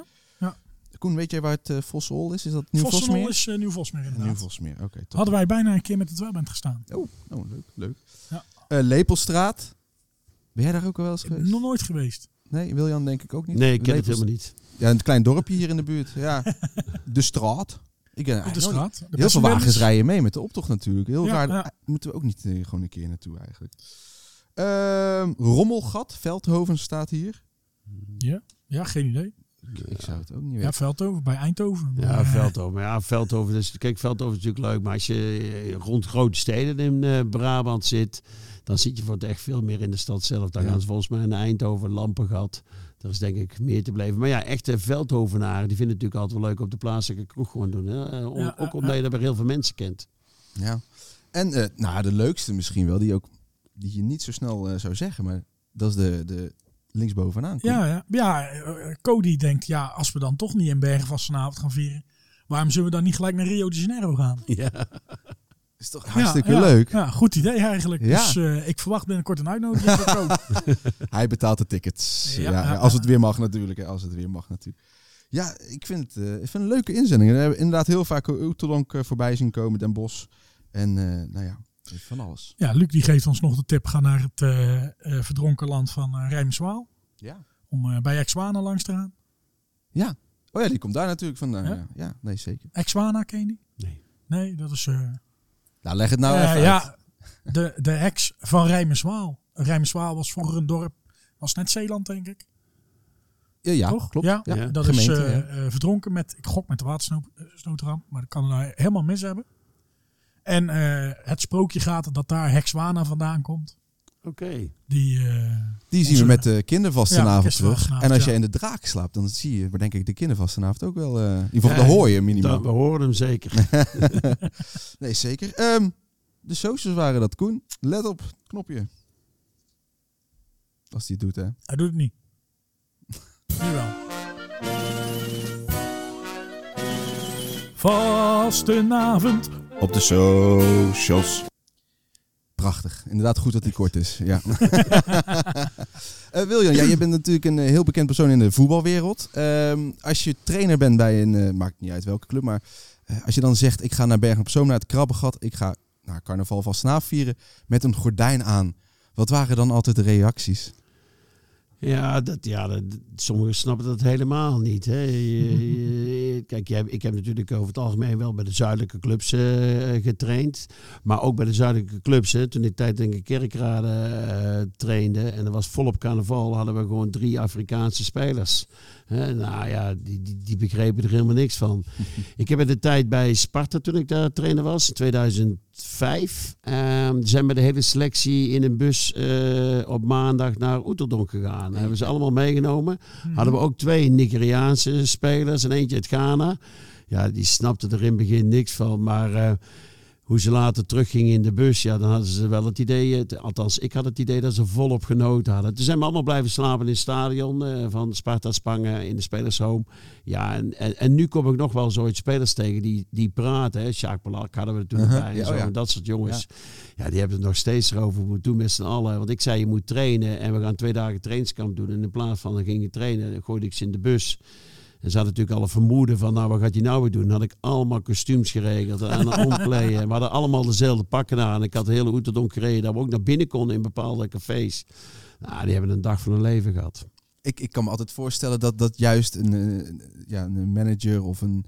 Koen, weet jij waar het uh, Vossenhol is? Is dat Nieuw Vossenol Vosmeer? is uh, Nieuw Vosmeer inderdaad. Nieuw Vosmeer, oké. top. Hadden wij bijna een keer met het dweilband gestaan. Oh, oh, leuk, leuk. Ja. Eh, Lepelstraat. Ben jij daar ook al wel eens geweest? nog nooit geweest. Nee, Wiljan denk ik ook niet. Nee, ik ken het helemaal niet. Ja, een klein dorpje hier in de buurt. Ja, de straat. Ik ken de straat. De Heel veel wagens rijden mee met de optocht natuurlijk. Heel Ja, raar. ja. Ah, Moeten we ook niet eh, gewoon een keer naartoe eigenlijk. Ehm, Rommelgat, Veldhoven staat hier. Ja, ja, geen idee. Ik zou het ook niet Ja, weten. Veldhoven, bij Eindhoven. Ja, Maar, eh, Veldhoven. Maar ja, Veldhoven is, kijk, Veldhoven is natuurlijk leuk. Maar als je eh, rond grote steden in eh, Brabant zit, dan zit je voor het echt veel meer in de stad zelf. Dan Ja. gaan ze volgens mij naar Eindhoven, Lampengat. Daar is denk ik meer te blijven. Maar ja, echte Veldhovenaren, die vinden het natuurlijk altijd wel leuk op de plaatselijke kroeg gewoon doen. Hè? Eh, om- Ja, ook ja, omdat ja. je daar weer heel veel mensen kent. Ja. En eh, nou, de leukste misschien wel, die, ook, die je niet zo snel eh, zou zeggen, maar dat is de, de linksbovenaan. Ja, ja. ja eh, Cody denkt, ja, als we dan toch niet in Bergen vast vanavond gaan vieren, waarom zullen we dan niet gelijk naar Rio de Janeiro gaan? Ja. is toch hartstikke Ja, ja. leuk. Ja, goed idee eigenlijk. Ja. Dus eh, ik verwacht binnenkort een uitnodiging voor. Hij betaalt de tickets. Ja, Ja, ja, ja, als het weer mag natuurlijk. Hè, als het weer mag natuurlijk. Ja, ik vind het, eh, ik vind het een leuke inzending. We hebben inderdaad heel vaak Oeteldonk eh, voorbij zien komen, Den Bosch. En eh, nou ja, van alles. Ja, Luc die geeft ons nog de tip, ga naar het eh, eh, verdronken land van uh, Rijmswaal. Ja. Om eh, bij Exwana langs te gaan. Ja. Oh ja, die komt daar natuurlijk vandaan. Ja? Ja, nee, zeker. Exwana, ken je die? Nee. Nee, dat is... eh, Nou, leg het nou eh, even uit. ja, de, de ex van Rijmswaal. Rijmswaal was vroeger een dorp, was net Zeeland denk ik. Ja, ja toch? klopt. Ja, Ja. dat Gemeente, is eh, ja. eh, verdronken met, ik gok met de watersnoodramp, maar dat kan nou helemaal mis hebben. En eh, het sprookje gaat dat daar Hexwana vandaan komt. Oké. Die, eh, Die zien Onze- we met de kindervastenavond Ja, terug. En als ja. je in de draak slaapt, dan zie je, maar denk ik, de kindervastenavond ook wel. eh in ieder geval, Ja, dan hoor je minimaal. Dat, we horen hem zeker. Nee, zeker. Ehm, de socials waren dat, Koen. Let op, knopje. Als die het doet, hè. hij doet het niet. nu wel. Vastenavond. Op de socials. Prachtig. Inderdaad goed dat hij kort is. Ja. Eh, Wiljan, ja, je bent natuurlijk een eh, heel bekend persoon in de voetbalwereld. Ehm, als je trainer bent bij een, eh, maakt niet uit welke club, maar als je dan zegt, ik ga naar Bergen op Zoom, naar het Krabbegat, ik ga naar carnaval van Snaaf vieren met een gordijn aan. Wat waren dan altijd de reacties? Ja, dat, ja dat, sommigen snappen dat helemaal niet. Hè. Je- je- kijk, jij- ik heb natuurlijk over het algemeen wel bij de zuidelijke clubs eh, getraind. Maar ook bij de zuidelijke clubs. Hè. Toen ik tijd in de kerkrade eh, trainde en er was volop carnaval, hadden we gewoon drie Afrikaanse spelers. Nou ja, die, die, die begrepen er helemaal niks van. ik heb in de tijd bij Sparta, toen ik daar trainer was, in 2005, ehm, zijn we de hele selectie in een bus eh, op maandag naar Oeteldonk gegaan. hebben ze allemaal meegenomen. Hadden we ook twee Nigeriaanse spelers en eentje uit Ghana. Ja, die snapten er in het begin niks van, maar... eh, hoe ze later teruggingen in de bus, ja, dan hadden ze wel het idee, het- althans ik had het idee dat ze volop genoten hadden. Toen zijn we allemaal blijven slapen in het stadion eh, van Sparta Spangen in de spelershome. Ja, en, en, en nu kom ik nog wel zoiets spelers tegen die, die praten. Hè. Sjaak Polak hadden we er toen Uh-huh, bij en, ja, zo, oh ja. en dat soort jongens. Ja. die hebben het nog steeds erover het doen met z'n allen. Want ik zei, je moet trainen en we gaan twee dagen trainingskamp doen. En in plaats van dan ging je trainen, dan gooide ik ze in de bus. En ze hadden natuurlijk al een vermoeden van, nou, wat gaat hij nou weer doen? Dan had ik allemaal kostuums geregeld en omkleden. We hadden allemaal dezelfde pakken aan. Ik had de hele Oeterdonk gereden, dat we ook naar binnen konden in bepaalde cafés. Nou, die hebben een dag van hun leven gehad. Ik, ik kan me altijd voorstellen dat, dat juist een, ja, een manager of een,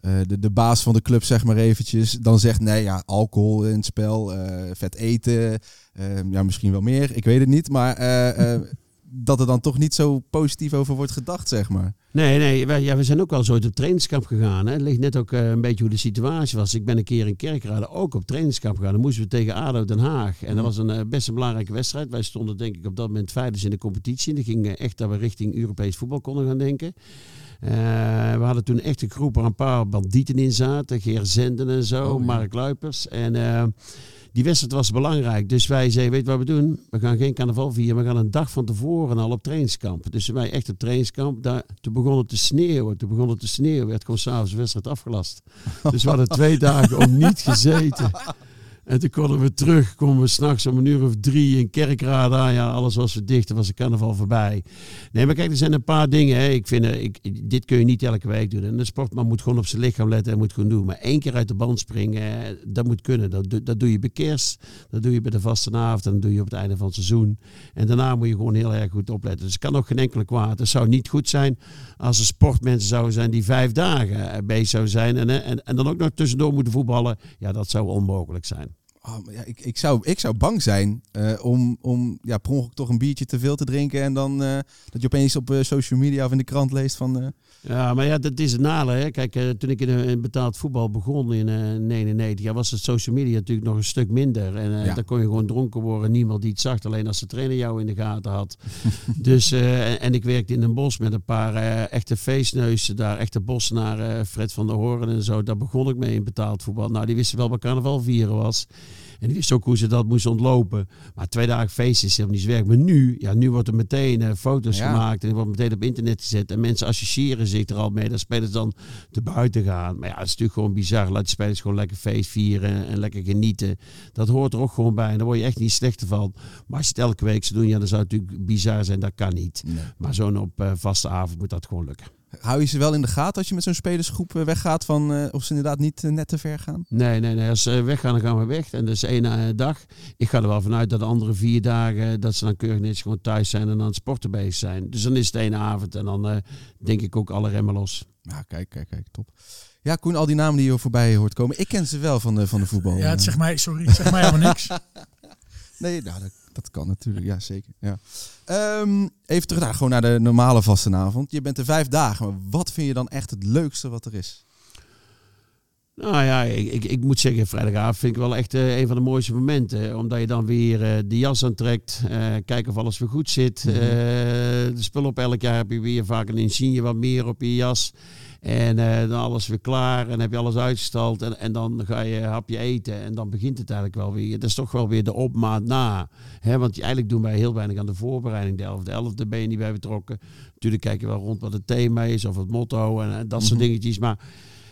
eh, de, de baas van de club, zeg maar eventjes, dan zegt nee, ja, alcohol in het spel, eh, vet eten, eh, ja, misschien wel meer, ik weet het niet. Maar dat er dan toch niet zo positief over wordt gedacht, zeg maar. Nee, nee, wij, ja, we zijn ook wel zo het trainingskamp gegaan. Hè. Het ligt net ook eh, een beetje hoe de situatie was. Ik ben een keer in Kerkrade ook op trainingskamp gegaan. Dan moesten we tegen ADO Den Haag. En dat was een eh, best een belangrijke wedstrijd. Wij stonden denk ik op dat moment veilig in de competitie. En dat ging eh, echt dat we richting Europees voetbal konden gaan denken. We hadden toen echt een groep waar een paar bandieten in zaten. Geer Zenden en zo, Oh, ja. Mark Luipers. En die wedstrijd was belangrijk. Dus wij zeiden, weet wat we doen? We gaan geen carnaval vieren. We gaan een dag van tevoren al op trainingskamp. Dus wij echt op trainingskamp. Daar, toen begon het te sneeuwen. Toen begon het te sneeuwen. Werd gewoon s'avonds wedstrijd afgelast. Dus we hadden twee dagen om niet gezeten. En toen konden we terug, konden we s'nachts om een uur of drie in Kerkrade aan. Ja, alles was verdicht, was de carnaval voorbij. Nee, maar kijk, er zijn een paar dingen. Hè. Ik vind, ik, dit kun je niet elke week doen. En sportman moet gewoon op zijn lichaam letten en moet gewoon doen. Maar één keer uit de band springen, dat moet kunnen. Dat, dat doe je bij kerst, dat doe je bij de vastenavond en dat doe je op het einde van het seizoen. En daarna moet je gewoon heel erg goed opletten. Dus het kan ook geen enkele kwaad. Het zou niet goed zijn als er sportmensen zouden zijn die vijf dagen eh, bezig zouden zijn. En, en, en dan ook nog tussendoor moeten voetballen. Ja, dat zou onmogelijk zijn. Oh, ja, ik, ik, zou, ik zou bang zijn eh, om, om ja, per ongeluk toch een biertje te veel te drinken. En dan eh, dat je opeens op eh, social media of in de krant leest van... Ja, maar ja, dat is het nadeel. Hè. Kijk, toen ik in, betaald voetbal begon in eh 99, ja, was het social media natuurlijk nog een stuk minder. En Ja. dan kon je gewoon dronken worden, niemand die het zag, alleen als de trainer jou in de gaten had. dus, en, en ik werkte in een bos met een paar echte feestneuzen daar, echte bossenaren, Fred van der Hoorn en zo. Daar begon ik mee in betaald voetbal. Nou, die wisten wel wat carnaval vieren was. En die wisten ook hoe ze dat moesten ontlopen. Maar twee dagen feest is helemaal niet zo werk. Maar nu, ja, nu wordt er meteen eh, foto's Ja. gemaakt en wordt meteen op internet gezet. En mensen associëren zich er al mee. Dat spelers dan te buiten gaan. Maar ja, het is natuurlijk gewoon bizar. Laat die spelers gewoon lekker feest vieren en lekker genieten. Dat hoort er ook gewoon bij. En daar word je echt niet slechter van. Maar als je het elke week zou doen, ja, dan zou het natuurlijk bizar zijn. Dat kan niet. Maar zo'n op eh, vaste avond moet dat gewoon lukken. Hou je ze wel in de gaten als je met zo'n spelersgroep eh, weggaat van eh, of ze inderdaad niet eh, net te ver gaan? Nee, nee, nee. Als ze weggaan, dan gaan we weg. En dat is één dag. Ik ga er wel vanuit dat de andere vier dagen, dat ze dan keurig netjes gewoon thuis zijn en aan het sporten bezig zijn. Dus dan is het één avond en dan eh, denk ik ook alle remmen los. Ja, kijk, kijk, kijk, top. Ja, Koen, al die namen die je voorbij hoort komen. Ik ken ze wel van de, van de voetbal. Ja, het zegt mij, sorry, het zegt mij helemaal niks. Nee, nou, dat, dat kan natuurlijk. Ja, zeker. Ja. Ehm, even terug naar, gewoon naar de normale vastenavond. Je bent er vijf dagen. Maar wat vind je dan echt het leukste wat er is? Nou ja, ik, ik, ik moet zeggen, vrijdagavond vind ik wel echt eh, een van de mooiste momenten. Omdat je dan weer eh, de jas aantrekt, eh kijken of alles weer goed zit. Mhm. Eh, de spullen op elk jaar heb je weer vaak een insigne wat meer op je jas. En eh, dan alles weer klaar en heb je alles uitgestald. En, en dan ga je een hapje eten en dan begint het eigenlijk wel weer. Dat is toch wel weer de opmaat na. Hè? Want eigenlijk doen wij heel weinig aan de voorbereiding. De 11e, de 11e ben je niet bij betrokken. Natuurlijk kijk je wel rond wat het thema is of het motto en, en dat soort Mhm. dingetjes. Maar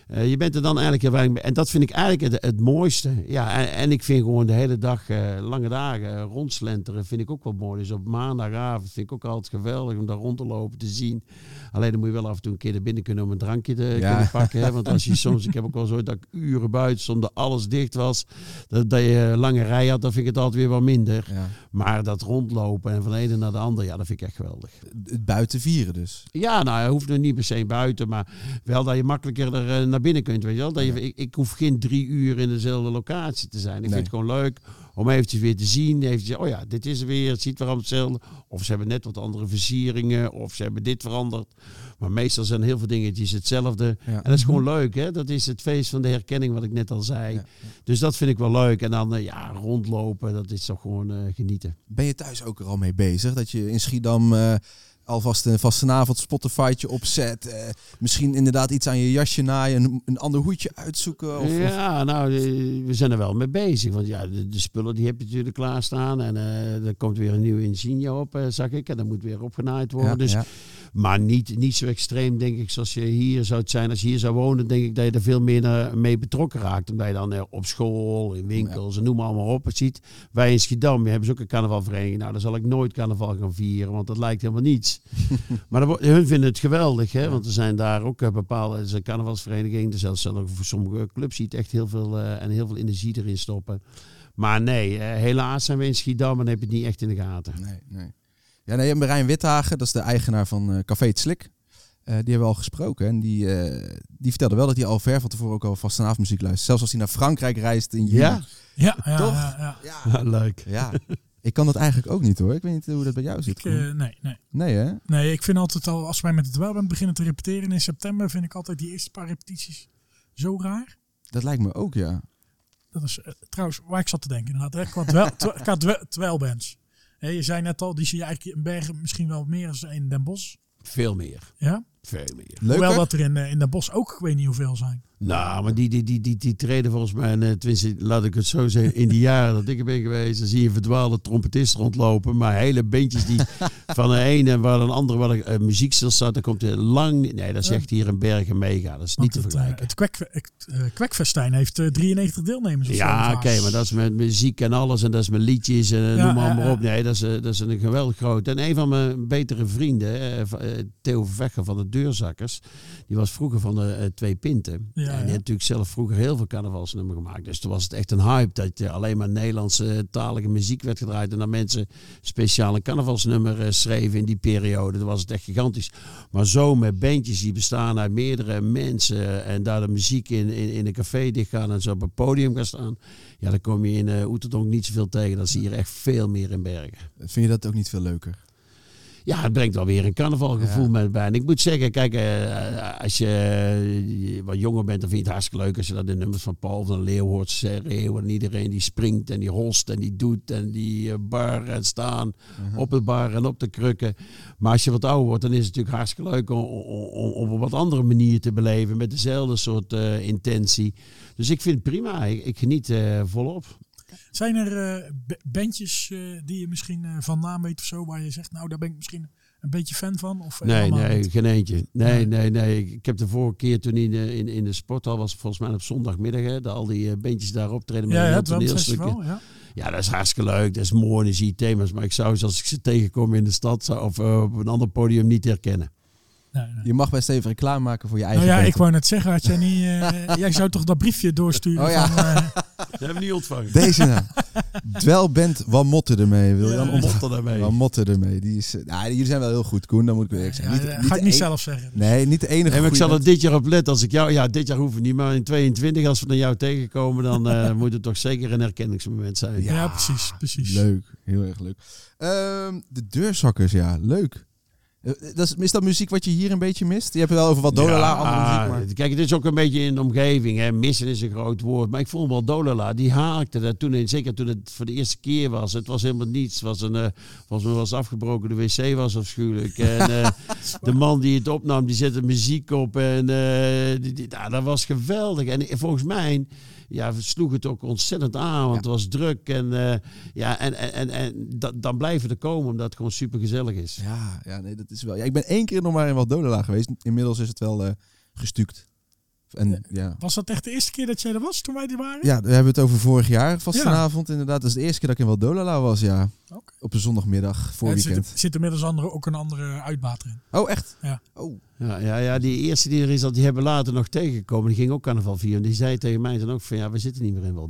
Eh, je bent er dan eigenlijk heel weinig mee. En dat vind ik eigenlijk het, het mooiste. Ja, en, en ik vind gewoon de hele dag, eh, lange dagen, rondslenteren vind ik ook wel mooi. Dus op maandagavond vind ik ook altijd geweldig om daar rond te lopen, te zien. Alleen dan moet je wel af en toe een keer naar binnen kunnen om een drankje te Ja. kunnen pakken. Hè? Want als je soms, ik heb ook wel zo dat ik uren buiten stond, dat alles dicht was. Dat, dat je een lange rij had, dan vind ik het altijd weer wat minder. Ja. Maar dat rondlopen en van de ene naar de andere, ja, dat vind ik echt geweldig. Het buiten vieren dus. Ja, nou, je hoeft er niet per se buiten, maar wel dat je makkelijker er eh, naar binnen kunt, weet je wel. Dat je, ik, ik hoef geen drie uur in dezelfde locatie te zijn. Ik Nee. vind het gewoon leuk om eventjes weer te zien. Eventjes, oh ja, dit is er weer, het ziet allemaal hetzelfde. Of ze hebben net wat andere versieringen, of ze hebben dit veranderd. Maar meestal zijn heel veel dingetjes hetzelfde. Ja. En dat is gewoon leuk, hè. Dat is het feest van de herkenning, wat ik net al zei. Ja. Dus dat vind ik wel leuk. En dan, eh, ja, rondlopen, dat is toch gewoon eh, genieten. Ben je thuis ook er al mee bezig? Dat je in Schiedam eh, alvast een vastenavond Spotify'tje opzet. misschien inderdaad iets aan je jasje naaien. Een, een ander hoedje uitzoeken. Of, of- ja, nou, eh, we zijn er wel mee bezig. Want ja, de, de spullen die heb je natuurlijk klaarstaan. En eh, er komt weer een nieuwe Insignia op, eh, zag ik. En dat moet weer opgenaaid worden. Ja, dus, ja. Maar niet, niet zo extreem, denk ik, zoals je hier zou het zijn. Als je hier zou wonen, denk ik dat je er veel meer eh, mee betrokken raakt. Omdat je dan eh, op school, in winkels en noem maar allemaal op. Het ziet, wij in Schiedam hebben ze ook een carnavalvereniging. Nou, dan zal ik nooit carnaval gaan vieren, want dat lijkt helemaal niets. maar hun vinden het geweldig, hè? want er zijn daar ook eh, bepaalde is een carnavalsvereniging. Er zelfs zelfs voor sommige clubs ziet echt heel veel en heel veel energie erin stoppen. Maar nee, helaas zijn we in Schiedam en heb je het niet echt in de gaten. Nee, nee. Ja, nee, Marijn Withagen, dat is de eigenaar van eh, Café het Slik. Eh, die hebben we al gesproken. En die, eh, die vertelde wel dat hij al ver van tevoren ook al vastenavondmuziek luistert. Zelfs als hij naar Frankrijk reist in juli. Ja? Ja, ja, Toch? ja, ja. Ja. Leuk. ja. Ik kan dat eigenlijk ook niet hoor. Ik weet niet hoe dat bij jou zit. Ik, nee, nee. nee hè? Nee, ik vind altijd al, als wij met het welband beginnen te repeteren in september, vind ik altijd die eerste paar repetities zo raar. Dat lijkt me ook, ja. Dat is trouwens waar ik zat te denken. Inderdaad, hè, qua, dwel, qua dwelbands. Je zei net al, die zie je eigenlijk in Bergen misschien wel meer dan in Den Bosch. Veel meer. Ja? Veel meer. Leuker? Hoewel dat er in, eh, in Den Bosch ook, ik weet niet hoeveel zijn. Nou, maar die, die, die, die, die treden volgens mij, en, eh, tenminste, laat ik het zo zeggen, in die jaren dat ik er ben geweest, dan zie je verdwaalde trompetisten rondlopen, maar hele bandjes die van de ene waar een andere waar de uh, muziekstil staat, dan komt er lang, niet- nee, dat is echt hier in Bergen mega, dat is niet Want te het, eh, vergelijken. het, kwek, het eh, kwekfestijn heeft eh, 93 deelnemers. of Ja, oké, maar dat is met muziek en alles en dat is met liedjes en eh, Ja, noem maar, op. Nee, dat is, eh, dat is een geweldig groot. En een van mijn betere vrienden, eh, eh, Theo Vervecher van de Deurzakkers, die was vroeger van de eh, Twee Pinten. Ja, en die ja. had natuurlijk zelf vroeger heel veel carnavalsnummers gemaakt. Dus toen was het echt een hype dat je alleen maar Nederlandse eh, talige muziek werd gedraaid. En dat mensen speciaal een carnavalsnummer eh, schreven in die periode. Dat was het echt gigantisch. Maar zo met bandjes die bestaan uit meerdere mensen en daar de muziek in, in, in een café dichtgaan en zo op een podium gaan staan. Ja, dan kom je in eh Oeterdonk niet zoveel tegen. Dat zie je hier echt veel meer in Bergen. Vind je dat ook niet veel leuker? Ja, het brengt wel weer een carnavalgevoel Ja. met bij. En ik moet zeggen, kijk, eh, als je eh, wat jonger bent, dan vind je het hartstikke leuk als je dat de nummers van Paul van Leeuw hoort. En iedereen die springt en die holst en die doet en die eh, bar en staan op het bar en op de krukken. Maar als je wat ouder wordt, dan is het natuurlijk hartstikke leuk om, om, om op een wat andere manier te beleven. Met dezelfde soort eh, intentie. Dus ik vind het prima. Ik, ik geniet eh, volop. Zijn er eh, bandjes eh, die je misschien eh, van naam weet of zo, waar je zegt, nou daar ben ik misschien een beetje fan van? Of Nee, nee, niet? geen eentje. Nee, Nee. nee, nee. Ik heb de vorige keer toen in de, in, in de sporthal was volgens mij op zondagmiddag, hè, dat al die bandjes daar optreden met Ja, ja. Festival, ja. Ja, dat is hartstikke leuk. Dat is mooi. Dan zie je thema's. Maar ik zou ze als ik ze tegenkom in de stad zou- of op een ander podium niet herkennen. Nee, nee. Je mag best even reclame maken voor je eigen Nou ja, ik wou net zeggen, had jij niet, eh, jij zou toch dat briefje doorsturen Oh ja. van, eh, Dat hebben we niet ontvangen. Deze nou. Dwelband Van Motten ermee, Wiljan. Ja. Ont- Motten daarmee. Van Motten ermee. Die is, eh, nou, jullie zijn wel heel goed, Koen. Dan moet ik ja, zeggen. Niet, ja, niet ga ik niet een- zelf zeggen. Nee, niet de enige Nee, maar ik zal er dit jaar op letten. Als ik jou, ja, dit jaar hoeven we niet, maar in 22, als we naar jou tegenkomen, dan eh, moet het toch zeker een herkenningsmoment zijn. Ja, precies, precies. Leuk, heel erg leuk. Ehm, de deurzakkers, ja, leuk. Eh, dat is, is dat muziek wat je hier een beetje mist? Je hebt het wel over wat Dolala, andere muziek, maar... Kijk, het is ook een beetje in de omgeving. Hè. Missen is een groot woord. Maar ik vond wel Dolala, die haakte dat toen in. Zeker toen het voor de eerste keer was. Het was helemaal niets. Was een, eh, volgens mij was afgebroken. De wc was afschuwelijk. En eh, de man die het opnam, die zette muziek op. En eh, die, die, nou, dat was geweldig. En volgens mij ja, sloeg het ook ontzettend aan. Want het was druk. En, eh, ja, en, en, en, en dat, dan blijven er komen, omdat het gewoon super gezellig is. Ja, ja, nee, dat is wel... Ja, ik ben één keer nog maar in wat Dolala geweest. Inmiddels is het wel eh gestuukt. En ja. Was dat echt de eerste keer dat jij er was toen wij er waren? Ja, we hebben het over vorig jaar, vastenavond inderdaad. Dat is de eerste keer dat ik in Waldolala was, ja. Oké. Op een zondagmiddag, voor Ja, er weekend. zit, zit inmiddels andere, ook een andere uitbater in. Oh, echt? Ja. Oh, Ja, ja, ja, die eerste die er is, dat die hebben we later nog tegengekomen. Die ging ook carnaval vieren. Die zei tegen mij dan ook van ja, we zitten niet meer in. Oh.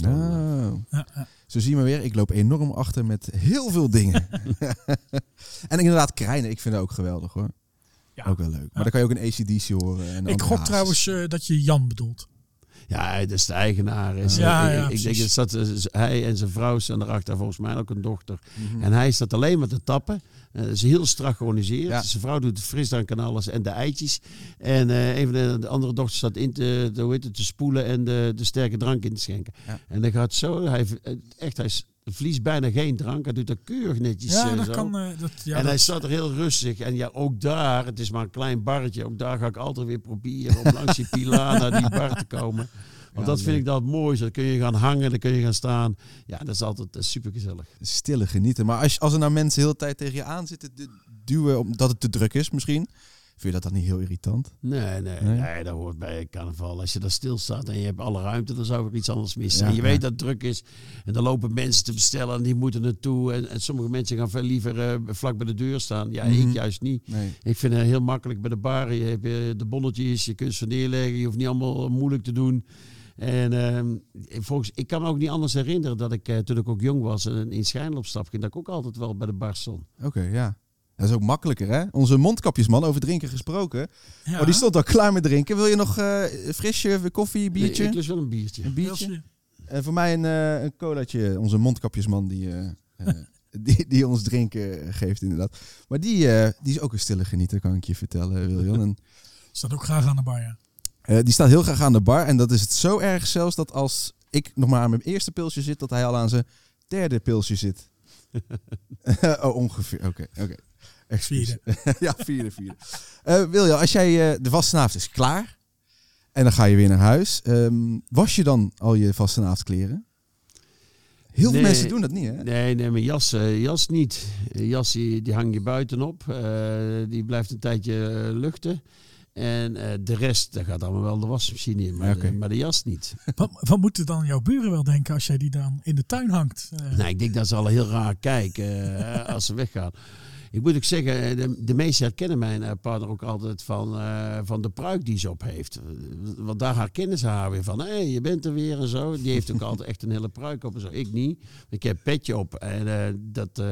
Ja, ja. Zo zie je maar weer, ik loop enorm achter met heel veel dingen. en inderdaad, Krijnen, ik vind dat ook geweldig hoor. Ja. Ook wel leuk. Maar dan kan je ook een ACDC horen. En Ik gok trouwens eh, dat je Jan bedoelt. Ja, dat is de eigenaar. Is, Ja, ik, ja, ik, ik denk dat hij en zijn vrouw staan erachter, volgens mij ook een dochter. Mhm. En hij staat alleen maar te tappen. Eh, Dat is heel strak georganiseerd. Ja. Zijn vrouw doet het frisdrank en alles en de eitjes. En eh, een van de, de andere dochters staat in te, de, hoe heet het, te spoelen en de, de sterke drank in te schenken. Ja. En dat gaat zo, hij, eh, echt, hij verliest bijna geen drank. Hij doet dat keurig netjes Ja, dat zo. kan. eh, dat, ja, en hij staat er heel rustig. En ja, ook daar, het is maar een klein barretje. Ook daar ga ik altijd weer proberen om langs die pilaar naar die bar te komen. Want dat vind ik dat mooi. Dan kun je gaan hangen, dan kun je gaan staan. Ja, dat is altijd super gezellig. Stille genieten. Maar als, als er nou mensen de hele tijd tegen je aan zitten te duwen omdat het te druk is misschien. Vind je dat dan niet heel irritant? Nee, nee, Nee? nee, dat hoort bij carnaval. Als je daar stilstaat en je hebt alle ruimte, dan zou er iets anders missen. Ja, en je weet dat het druk is. En dan lopen mensen te bestellen en die moeten naartoe. En, en sommige mensen gaan veel liever eh, vlak bij de deur staan. Ja, Mhm. ik juist niet. Nee. Ik vind het heel makkelijk bij de bar. Je hebt eh, de bonnetjes, je kunt ze neerleggen. Je hoeft niet allemaal moeilijk te doen. En ehm, volgens, ik kan me ook niet anders herinneren dat ik eh, toen ik ook jong was en in Schijnel op stap ging, dat ik ook altijd wel bij de bar stond. Oké, ja. Dat is ook makkelijker, hè? Onze mondkapjesman, over drinken gesproken. ja, Oh, die stond al klaar met drinken. Wil je nog eh frisje, koffie, biertje? Nee, ik lust wel een biertje. Een biertje? En voor mij een, eh, een colaatje. Onze mondkapjesman die, eh, eh, die, die ons drinken geeft, inderdaad. Maar die, eh, die is ook een stille genieter, kan ik je vertellen, Wiljan. En, Staat ook graag aan de bar, ja. Eh, die staat heel graag aan de bar. En dat is het zo erg zelfs dat als ik nog maar aan mijn eerste pilsje zit, dat hij al aan zijn derde pilsje zit. oh, ongeveer. Oké, oké. Excuus. ja, vierde, vierde. Eh Wiljan, als jij eh, de vastenavond is klaar en dan ga je weer naar huis. ehm, was je dan al je vastenavondkleren? Heel veel Nee. mensen doen dat niet, hè? Nee, nee, mijn jas, eh, jas niet. Eh, Jas die, die hang je buitenop. Eh, die blijft een tijdje eh, luchten. En eh, de rest, daar gaat allemaal wel de wasmachine in. Maar, de, maar de jas niet. Wat, wat moeten dan jouw buren wel denken als jij die dan in de tuin hangt? Eh, Nou, ik denk dat ze al heel raar kijken eh, als ze weggaan. Ik moet ook zeggen, de, de meesten herkennen mijn partner ook altijd van, eh, van de pruik die ze op heeft. Want daar herkennen ze haar weer van. Hé, je bent er weer en zo. Die heeft ook altijd echt een hele pruik op en zo. Ik niet. Ik heb petje op. En, eh, dat, eh,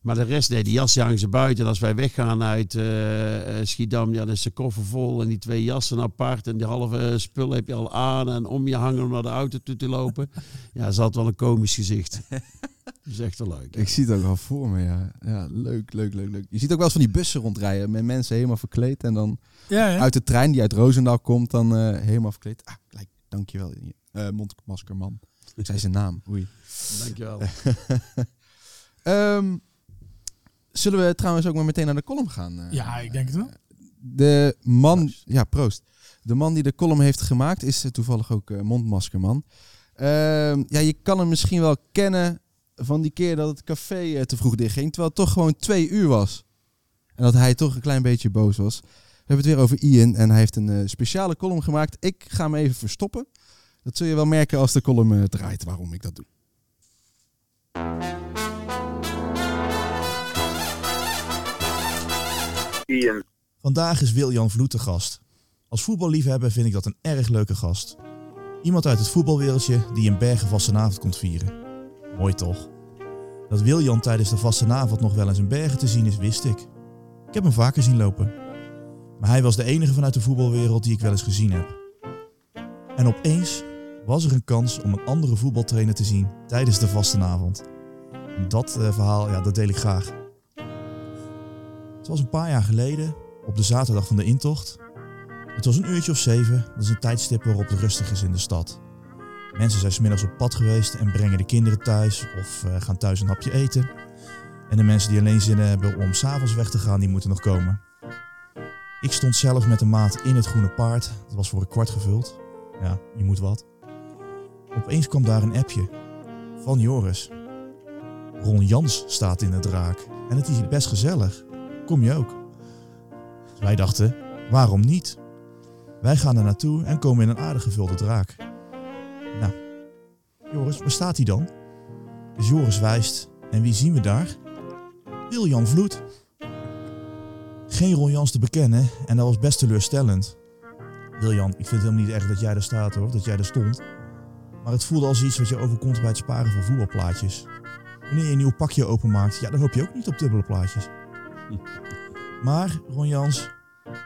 maar de rest, nee, die jas die hangen ze buiten. En als wij weggaan uit eh, eh, Schiedam, ja, dan is de koffer vol. En die twee jassen apart. En die halve spul heb je al aan. En om je hangen om naar de auto toe te lopen. Ja, dat is altijd wel een komisch gezicht. Dat is echt wel leuk. Ik zie het ook al voor me, ja. ja. Leuk, leuk, leuk, leuk. Je ziet ook wel eens van die bussen rondrijden met mensen helemaal verkleed. En dan ja, uit de trein die uit Roosendaal komt, dan eh, helemaal verkleed. Ah, gelijk, dankjewel. eh mondmaskerman. Ik zei zijn naam. Oei. Dankjewel. Ehm, zullen we trouwens ook maar meteen naar de column gaan? eh? ja, ik denk het wel. De man, Proost. ja, proost. De man die de column heeft gemaakt is eh, toevallig ook eh, mondmaskerman. Ehm, ja, je kan hem misschien wel kennen van die keer dat het café eh, te vroeg dichtging, terwijl het toch gewoon twee uur was. En dat hij toch een klein beetje boos was. We hebben het weer over Ian en hij heeft een eh, speciale column gemaakt. Ik ga hem even verstoppen. Dat zul je wel merken als de column eh, draait waarom ik dat doe. Vandaag is Wiljan Vloed de gast. Als voetballiefhebber vind ik dat een erg leuke gast. Iemand uit het voetbalwereldje die in Bergen vastenavond komt vieren. Mooi toch? Dat Wiljan tijdens de vastenavond nog wel eens in Bergen te zien is, wist ik. Ik heb hem vaker zien lopen. Maar hij was de enige vanuit de voetbalwereld die ik wel eens gezien heb. En opeens was er een kans om een andere voetbaltrainer te zien tijdens de vastenavond. En dat eh, verhaal, ja, dat deel ik graag. Was een paar jaar geleden, op de zaterdag van de intocht. Het was een uurtje of zeven, dat is een tijdstip waarop het rustig is in de stad. Mensen zijn smiddags op pad geweest en brengen de kinderen thuis of eh, gaan thuis een hapje eten. En de mensen die alleen zin hebben om s'avonds weg te gaan, die moeten nog komen. Ik stond zelf met een maat in het groene paard, dat was voor een kwart gevuld. Ja, je moet wat. Opeens kwam daar een appje van Joris. Ron Jans staat in de draak en het is best gezellig. Kom je ook? Wij dachten, waarom niet? Wij gaan er naartoe en komen in een aardig gevulde draak. Nou, Joris, waar staat hij dan? Dus Joris wijst. En wie zien we daar? Wiljan Vloed. Geen Ron Jans te bekennen en dat was best teleurstellend. Wiljan, ik vind het helemaal niet erg dat jij er staat hoor, dat jij er stond. Maar het voelde als iets wat je overkomt bij het sparen van voetbalplaatjes. Wanneer je een nieuw pakje openmaakt, ja, dan hoop je ook niet op dubbele plaatjes. Maar, Ron Jans,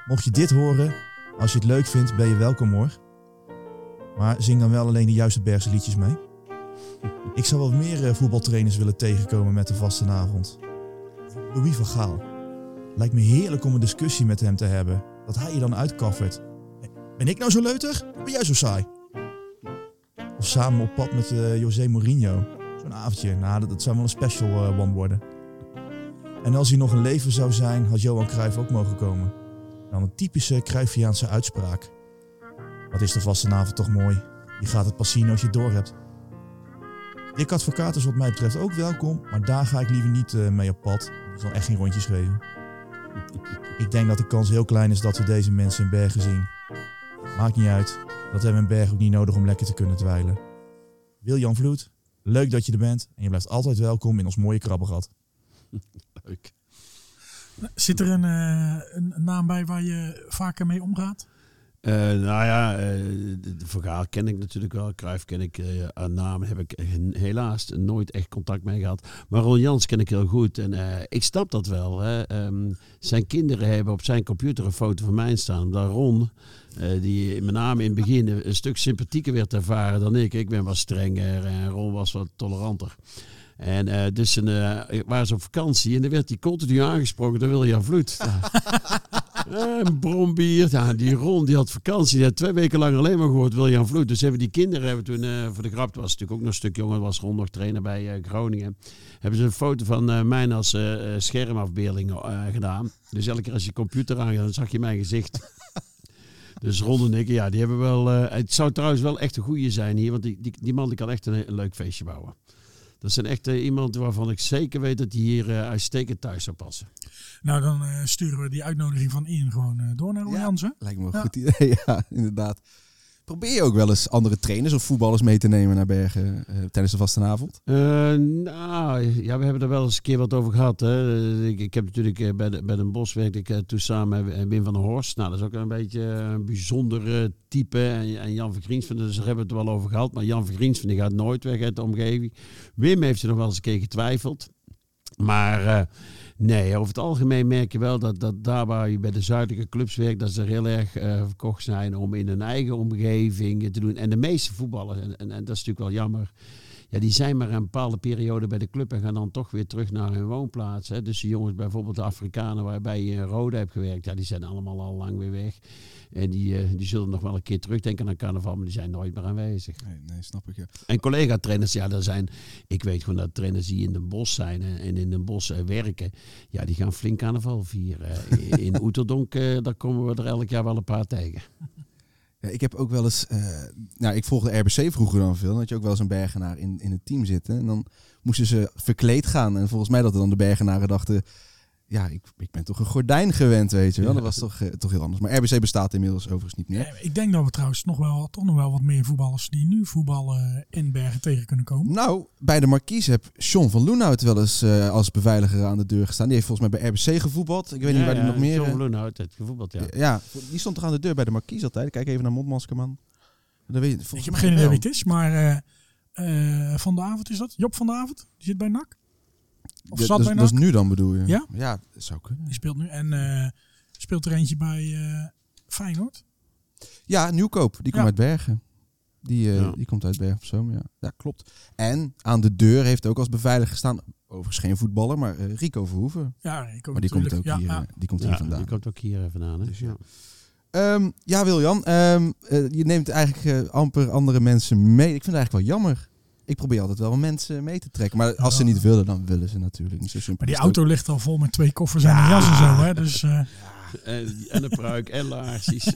mocht je dit horen, als je het leuk vindt, ben je welkom hoor. Maar zing dan wel alleen de juiste Bergse liedjes mee. Ik zou wel meer eh, voetbaltrainers willen tegenkomen met de vastenavond. Louis van Gaal. Lijkt me heerlijk om een discussie met hem te hebben. Dat hij je dan uitkaffert. Ben ik nou zo leuter? Ben jij zo saai? Of samen op pad met eh, José Mourinho. Zo'n avondje. Nou, dat, zou wel een special eh, one worden. En als hij nog een leven zou zijn, had Johan Cruijff ook mogen komen. Dan een typische Cruyffiaanse uitspraak. Wat is de vastenavond toch mooi. Je gaat het pas zien als je het door hebt. Dick Advocaat is wat mij betreft ook welkom, maar daar ga ik liever niet eh, mee op pad. Ik zal echt geen rondjes geven. Ik denk dat de kans heel klein is dat we deze mensen in Bergen zien. Maakt niet uit. Dat hebben we in Bergen ook niet nodig om lekker te kunnen dweilen. Wiljan Vloed, leuk dat je er bent en je blijft altijd welkom in ons mooie krabbengat. Leuk. Zit er een, eh, een naam bij waar je vaker mee omgaat? Eh, nou ja, eh, de, Vergaal ken ik natuurlijk wel. Cruijff ken ik. aan naam heb ik helaas nooit echt contact mee gehad. Maar Ron Jans ken ik heel goed. En ik snap dat wel. Hè. Ehm, zijn kinderen hebben op zijn computer een foto van mij staan. Omdat Ron, die met name in het begin een, een stuk sympathieker werd ervaren dan ik. Ik ben wat strenger en Ron was wat toleranter. En eh, dus een, eh, waren ze op vakantie en dan werd hij continu aangesproken door William Vloed. Ja. Een brombier. Ja, die Ron die had vakantie. Die had twee weken lang alleen maar gehoord William Vloed. Dus hebben die kinderen hebben toen eh, voor de grap, was natuurlijk ook nog een stuk jonger, was Ron nog trainer bij eh, Groningen. Hebben ze een foto van eh, mij als eh, eh, schermafbeelding eh, gedaan. Dus elke keer als je computer aangaat, dan zag je mijn gezicht. Dus Ron en ik, ja, die hebben wel. eh, het zou trouwens wel echt een goeie zijn hier, want die, die, die man die kan echt een, een leuk feestje bouwen. Dat is een echt iemand waarvan ik zeker weet dat hij hier eh, uitstekend thuis zou passen. Nou, dan eh, sturen we die uitnodiging van Ian gewoon eh, door naar Ja. Jansen. Lijkt me een Ja. goed idee, ja, inderdaad. Probeer je ook wel eens andere trainers of voetballers mee te nemen naar Bergen eh, tijdens de vastenavond? Eh, nou, ja, we hebben er wel eens een keer wat over gehad. Hè. Ik, ik heb natuurlijk eh, bij, de, bij Den Bosch werkte ik toen samen met Wim van der Horst. Nou, dat is ook een beetje een bijzonder type. En, en Jan Vergriensven, dus daar hebben we het wel over gehad. Maar Jan Vergriensven die gaat nooit weg uit de omgeving. Wim heeft er nog wel eens een keer getwijfeld. Maar nee, over het algemeen merk je wel dat, dat daar waar je bij de zuidelijke clubs werkt, dat ze er heel erg eh, verkocht zijn om in hun eigen omgeving te doen. En de meeste voetballers, en, en dat is natuurlijk wel jammer, ja, die zijn maar een bepaalde periode bij de club en gaan dan toch weer terug naar hun woonplaats. Hè. Dus de jongens, bijvoorbeeld de Afrikanen waarbij je in Rode hebt gewerkt, ja, die zijn allemaal al lang weer weg. En die, eh, die zullen nog wel een keer terugdenken aan carnaval, maar die zijn nooit meer aanwezig. Nee, nee snap ik. Ja. En collega-trainers, ja, er zijn, ik weet gewoon dat trainers die in Den Bosch zijn en, en in Den Bosch eh, werken, ja, die gaan flink carnaval vieren. In Oeterdonk, eh, daar komen we er elk jaar wel een paar tegen. Ja, ik heb ook wel eens, eh, nou, ik volgde RBC vroeger dan veel. Had je ook wel eens een Bergenaar in, in het team zitten. En dan moesten ze verkleed gaan. En volgens mij dat dan de Bergenaren dachten, ja, ik, ik ben toch een gordijn gewend, weet je wel. Dat was toch, eh, toch heel anders. Maar RBC bestaat inmiddels overigens niet meer. Eh, Ik denk dat we trouwens nog wel, toch nog wel wat meer voetballers die nu voetballen in Bergen tegen kunnen komen. Nou, bij de Marquise heb Sean van Loenhout wel eens eh, als beveiliger aan de deur gestaan. Die heeft volgens mij bij RBC gevoetbald. Ik weet niet waar die nog meer... John eh, Bloenhout, het gevoetbald, ja. ja, die stond toch aan de deur bij de Marquise altijd. Kijk even naar Mondmaskerman. Dan weet je, volgens Ik heb mij geen idee wie het is, maar eh, eh, Van de Avond is dat? Job van de Avond? Die zit bij NAC? Of Ja, zat dat, bij is- dat NAC? is nu dan bedoel je? Ja? Ja, dat zou kunnen. Die speelt nu. En eh, speelt er eentje bij eh, Feyenoord. Ja, Nieuwkoop. Die komt uit Bergen. Die, eh, Ja. die komt uit Bergen op Zoom, ja. Ja, klopt. En aan de deur heeft ook als beveiliger gestaan, overigens geen voetballer, maar Rico Verhoeven. Ja, ook Maar die komt ook ja, hier, ja. die komt Ja, hier vandaan. Die komt ook hier vandaan. Hè? Dus ja. Ehm, ja, Wiljan, ehm, eh, je neemt eigenlijk amper andere mensen mee. Ik vind het eigenlijk wel jammer. Ik probeer altijd wel mensen mee te trekken. Maar als ze niet willen, dan willen ze natuurlijk niet zo simpel. Maar die het auto ligt al vol met twee koffers en een jas en zo. Hè? Dus eh, En, en een pruik en laarsjes.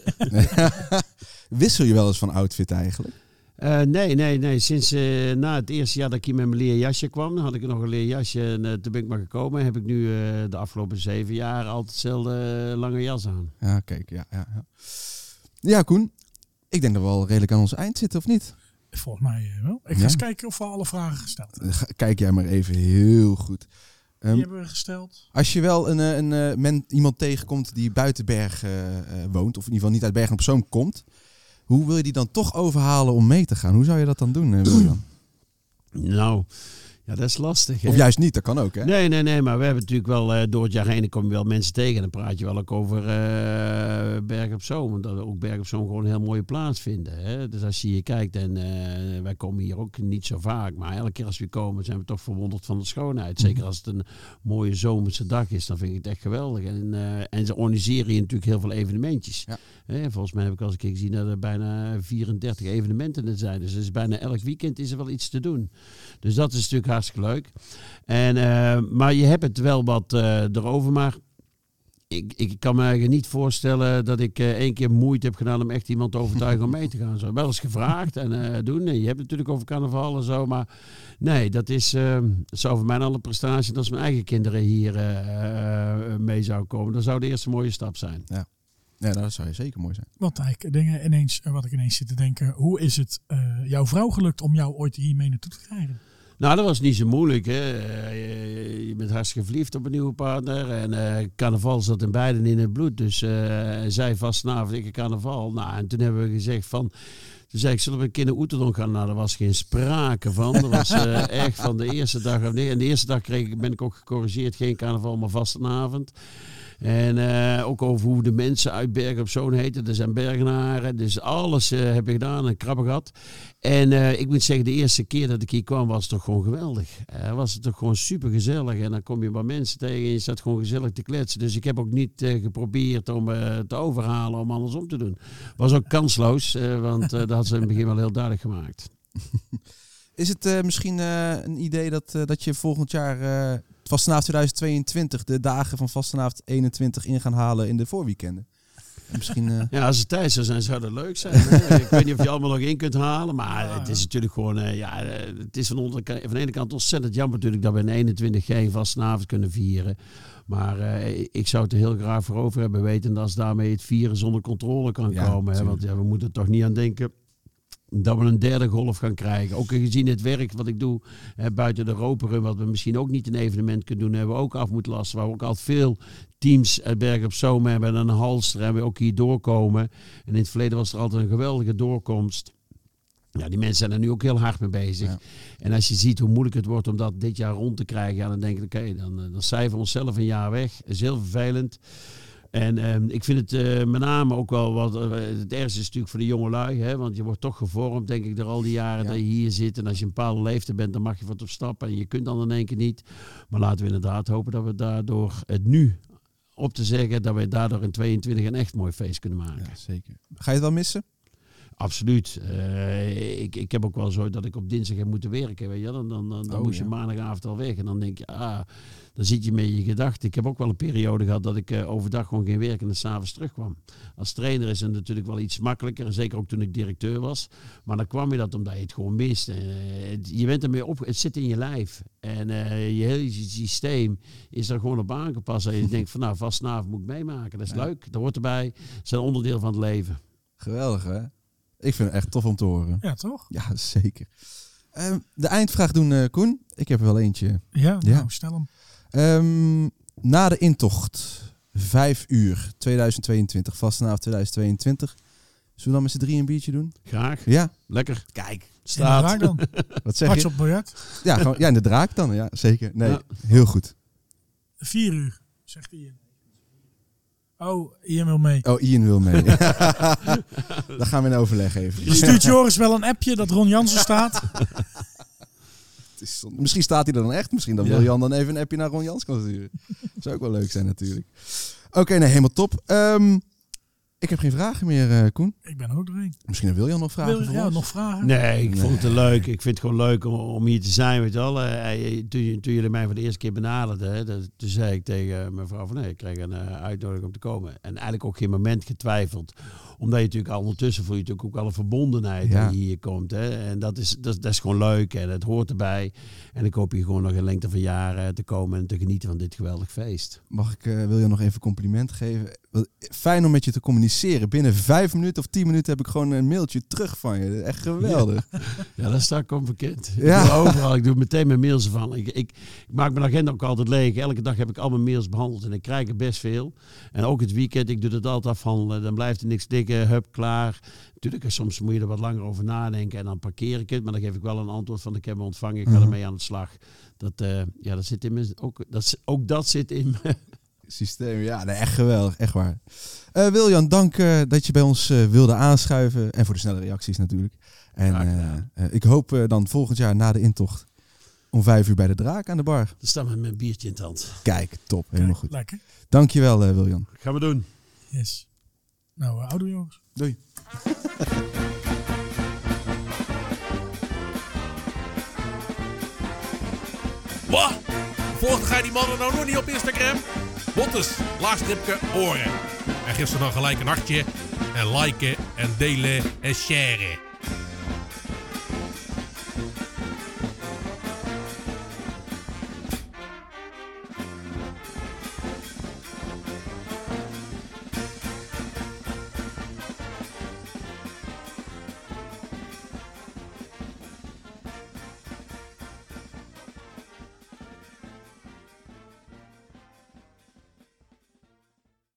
Wissel je wel eens van outfit eigenlijk? Eh, nee, nee, nee. Sinds eh, na het eerste jaar dat ik hier met mijn leerjasje kwam, had ik nog een leerjasje en eh, toen ben ik maar gekomen. Heb ik nu eh, de afgelopen zeven jaar altijd hetzelfde lange jas aan. Ja, kijk, ja, ja, ja. Ja, Koen. Ik denk dat we al redelijk aan ons eind zitten, of niet? Volgens mij eh, wel. Ik ga Ja? eens kijken of we alle vragen gesteld hebben. Kijk jij maar even heel goed. Ehm, Die hebben we gesteld. Als je wel een, eh, een, eh, men, iemand tegenkomt die buiten Berg eh, eh, woont, of in ieder geval niet uit Bergen op Zoom komt, hoe wil je die dan toch overhalen om mee te gaan? Hoe zou je dat dan doen, William? Nou, ja, dat is lastig. hè? Of juist niet, dat kan ook, hè? Nee, nee, nee, maar we hebben natuurlijk wel eh, door het jaar heen dan kom je wel mensen tegen. En dan praat je wel ook over eh Berg op Zoom. Want dat we ook Berg op Zoom gewoon een heel mooie plaats vinden. Hè? Dus als je hier kijkt, en eh, wij komen hier ook niet zo vaak. Maar elke keer als we komen zijn we toch verwonderd van de schoonheid. Zeker als het een mooie zomerse dag is, dan vind ik het echt geweldig. En, en ze organiseren hier natuurlijk heel veel evenementjes. Ja. Volgens mij heb ik al eens een keer gezien dat er bijna 34 evenementen er zijn. Dus is bijna elk weekend is er wel iets te doen. Dus dat is natuurlijk hartstikke leuk. En, eh, maar je hebt het wel wat eh, erover. Maar ik, ik kan me eigenlijk niet voorstellen dat ik eh, één keer moeite heb gedaan om echt iemand te overtuigen om mee te gaan. Zo. Wel eens gevraagd en doen. En je hebt het natuurlijk over carnaval en zo. Maar nee, dat is het zou voor mij al een prestatie. Als mijn eigen kinderen hier mee zouden komen. Dat zou de eerste mooie stap zijn. Ja, dat zou je zeker mooi zijn. Want eigenlijk dingen ineens, eh, wat ik ineens zit te denken. Hoe is het eh, jouw vrouw gelukt om jou ooit hiermee naartoe te krijgen? Nou, dat was niet zo moeilijk. Hè. Eh, Je, je bent hartstikke verliefd op een nieuwe partner. En eh, carnaval zat in beiden in het bloed. Dus eh, zij vastenavond, ik carnaval. Nou, en toen hebben we gezegd van... Toen zei ik, zullen we een keer naar gaan? Nou, daar was geen sprake van. Dat was echt van de eerste dag. of Nee, en de eerste dag kreeg ik, ben ik ook gecorrigeerd. Geen carnaval, maar vastenavond. En eh, ook over hoe de mensen uit Bergen op Zoon heten. Er zijn Bergenaren. Dus alles eh, heb ik gedaan en krabben gehad. En eh, ik moet zeggen, de eerste keer dat ik hier kwam was het toch gewoon geweldig. Was het toch gewoon super gezellig. En dan kom je bij mensen tegen en je staat gewoon gezellig te kletsen. Dus ik heb ook niet geprobeerd om te overhalen om andersom te doen. Was ook kansloos, want dat had ze in het begin wel heel duidelijk gemaakt. Is het misschien een idee dat, dat je volgend jaar vastenavond 2022 de dagen van vastenavond 21 in gaan halen in de voorweekenden? En Misschien, eh, Ja, als het tijd zou zijn, zou dat leuk zijn. ik weet niet of je allemaal nog in kunt halen. Maar het is natuurlijk gewoon... eh, ja, eh, het is van, onder, van de ene kant ontzettend jammer natuurlijk... dat we in 21 geen vastenavond kunnen vieren. Maar ik zou het er heel graag voor over hebben weten... dat als daarmee het vieren zonder controle kan Ja, komen. Hè? Want ja, we moeten er toch niet aan denken dat we een derde golf gaan krijgen. Ook gezien het werk wat ik doe hè, buiten de roperen, wat we misschien ook niet een evenement kunnen doen, hebben we ook af moeten lasten. Waar we ook al veel teams uit Bergen op Zoom hebben en een halster en we ook hier doorkomen. En in het verleden was er altijd een geweldige doorkomst. Ja, die mensen zijn er nu ook heel hard mee bezig. Ja. En als je ziet hoe moeilijk het wordt om dat dit jaar rond te krijgen, ja, dan denk ik, oké, dan, eh, dan cijferen we onszelf een jaar weg. Dat is heel vervelend. En ehm, ik vind het eh, met name ook wel wat. eh, het ergste is natuurlijk voor de jonge lui. Hè, want je wordt toch gevormd, denk ik, door al die jaren Ja. dat je hier zit. En als je een bepaalde leeftijd bent, dan mag je wat op stappen. En je kunt dan in één keer niet. Maar laten we inderdaad hopen dat we daardoor het nu op te zeggen. dat we daardoor in 22 een echt mooi feest kunnen maken. ja, zeker. Ga je het wel missen? Absoluut. Eh, ik, ik heb ook wel zo dat ik op dinsdag heb moeten werken. Weet je? Dan, dan, dan, dan Oh, moest je maandagavond al weg. En dan denk je, ah, dan zit je met je gedachten. Ik heb ook wel een periode gehad dat ik eh, overdag gewoon geen werk en dan s'avonds terugkwam. Als trainer is het natuurlijk wel iets makkelijker. En zeker ook toen ik directeur was. Maar dan kwam je dat omdat je het gewoon mist. Eh, het- je bent ermee op, het zit in je lijf. En eh, je hele systeem is er gewoon op aangepast. En je denkt van nou, vastnavond moet ik meemaken. Dat is Ja. leuk. Dat hoort erbij. Het is een onderdeel van het leven. Geweldig, hè? Ik vind het echt tof om te horen. Ja, toch? Ja, zeker. Ehm, de eindvraag doen, eh, Koen. Ik heb er wel eentje. Ja, Ja. nou, stel hem. Ehm, na de intocht, 5 uur 2022, vastenavond 2022. Zullen we dan met z'n drie een biertje doen? Graag. Ja? Lekker. Kijk. Inderdaad dan. Wat zeg Hartje je? op biljart. Ja, gewoon, ja, in de draak dan. Ja, zeker. Nee, Ja. heel goed. Vier uur, zegt Ian. Oh, Ian wil mee. Oh, Ian wil mee. dan gaan we in overleg even. Stuurt Joris wel een appje dat Ron Jansen staat? Het is zonde. Misschien staat hij er dan echt. Misschien dan Ja. wil Jan dan even een appje naar Ron Jans kan sturen. Zou ook wel leuk zijn natuurlijk. Oké, nee, helemaal top. Ehm, ik heb geen vragen meer, eh, Koen. Ik ben er ook doorheen. Misschien wil Jan nog vragen Wil ja, ons? nog vragen? Nee, ik Nee. vond het leuk. Ik vind het gewoon leuk om, om hier te zijn. Weet je wel. Eh, eh, toen, toen jullie mij voor de eerste keer benaderden, hè, dat, toen zei ik tegen mijn vrouw van nee, ik krijg een eh, uitnodiging om te komen. En eigenlijk ook geen moment getwijfeld. Omdat je natuurlijk al ondertussen voel je natuurlijk ook al een verbondenheid Ja. je hier komt. Hè. En dat is, dat, dat is gewoon leuk en het hoort erbij. En ik hoop hier gewoon nog een lengte van jaren te komen en te genieten van dit geweldig feest. Mag ik uh, Wiljan nog even compliment geven? Fijn om met je te communiceren. Binnen vijf minuten of tien minuten heb ik gewoon een mailtje terug van je. Echt geweldig. Ja, dat staat ik bekend. Ja. Ik doe overal. Ik doe meteen mijn mails van. Ik, ik, ik maak mijn agenda ook altijd leeg. Elke dag heb ik al mijn mails behandeld en ik krijg er best veel. En ook het weekend, ik doe het altijd afhandelen. Dan blijft er niks dikken, hup, klaar. Natuurlijk, soms moet je er wat langer over nadenken en dan parkeer ik het. Maar dan geef ik wel een antwoord van ik heb hem ontvangen, ik ga ermee aan de slag. Dat, eh, ja, dat zit in mijn, ook, dat, ook dat zit in mijn Systeem, ja, nee, echt geweldig, echt waar. Eh Wiljan, dank eh, dat je bij ons eh, wilde aanschuiven. En voor de snelle reacties natuurlijk. En eh, eh, ik hoop eh, dan volgend jaar na de intocht om vijf uur bij de draak aan de bar. Dan staan we met een biertje in het hand. Kijk, top, helemaal Kijk, goed. Lekker. Dankjewel eh Wiljan. Gaan we doen. Yes. Nou, uh, oude jongens. Doei. Wat? Volgde jij die mannen nou nog niet op Instagram? Bottes, laagstripke, oren. En geef ze dan gelijk een hartje. En liken en delen en sharen.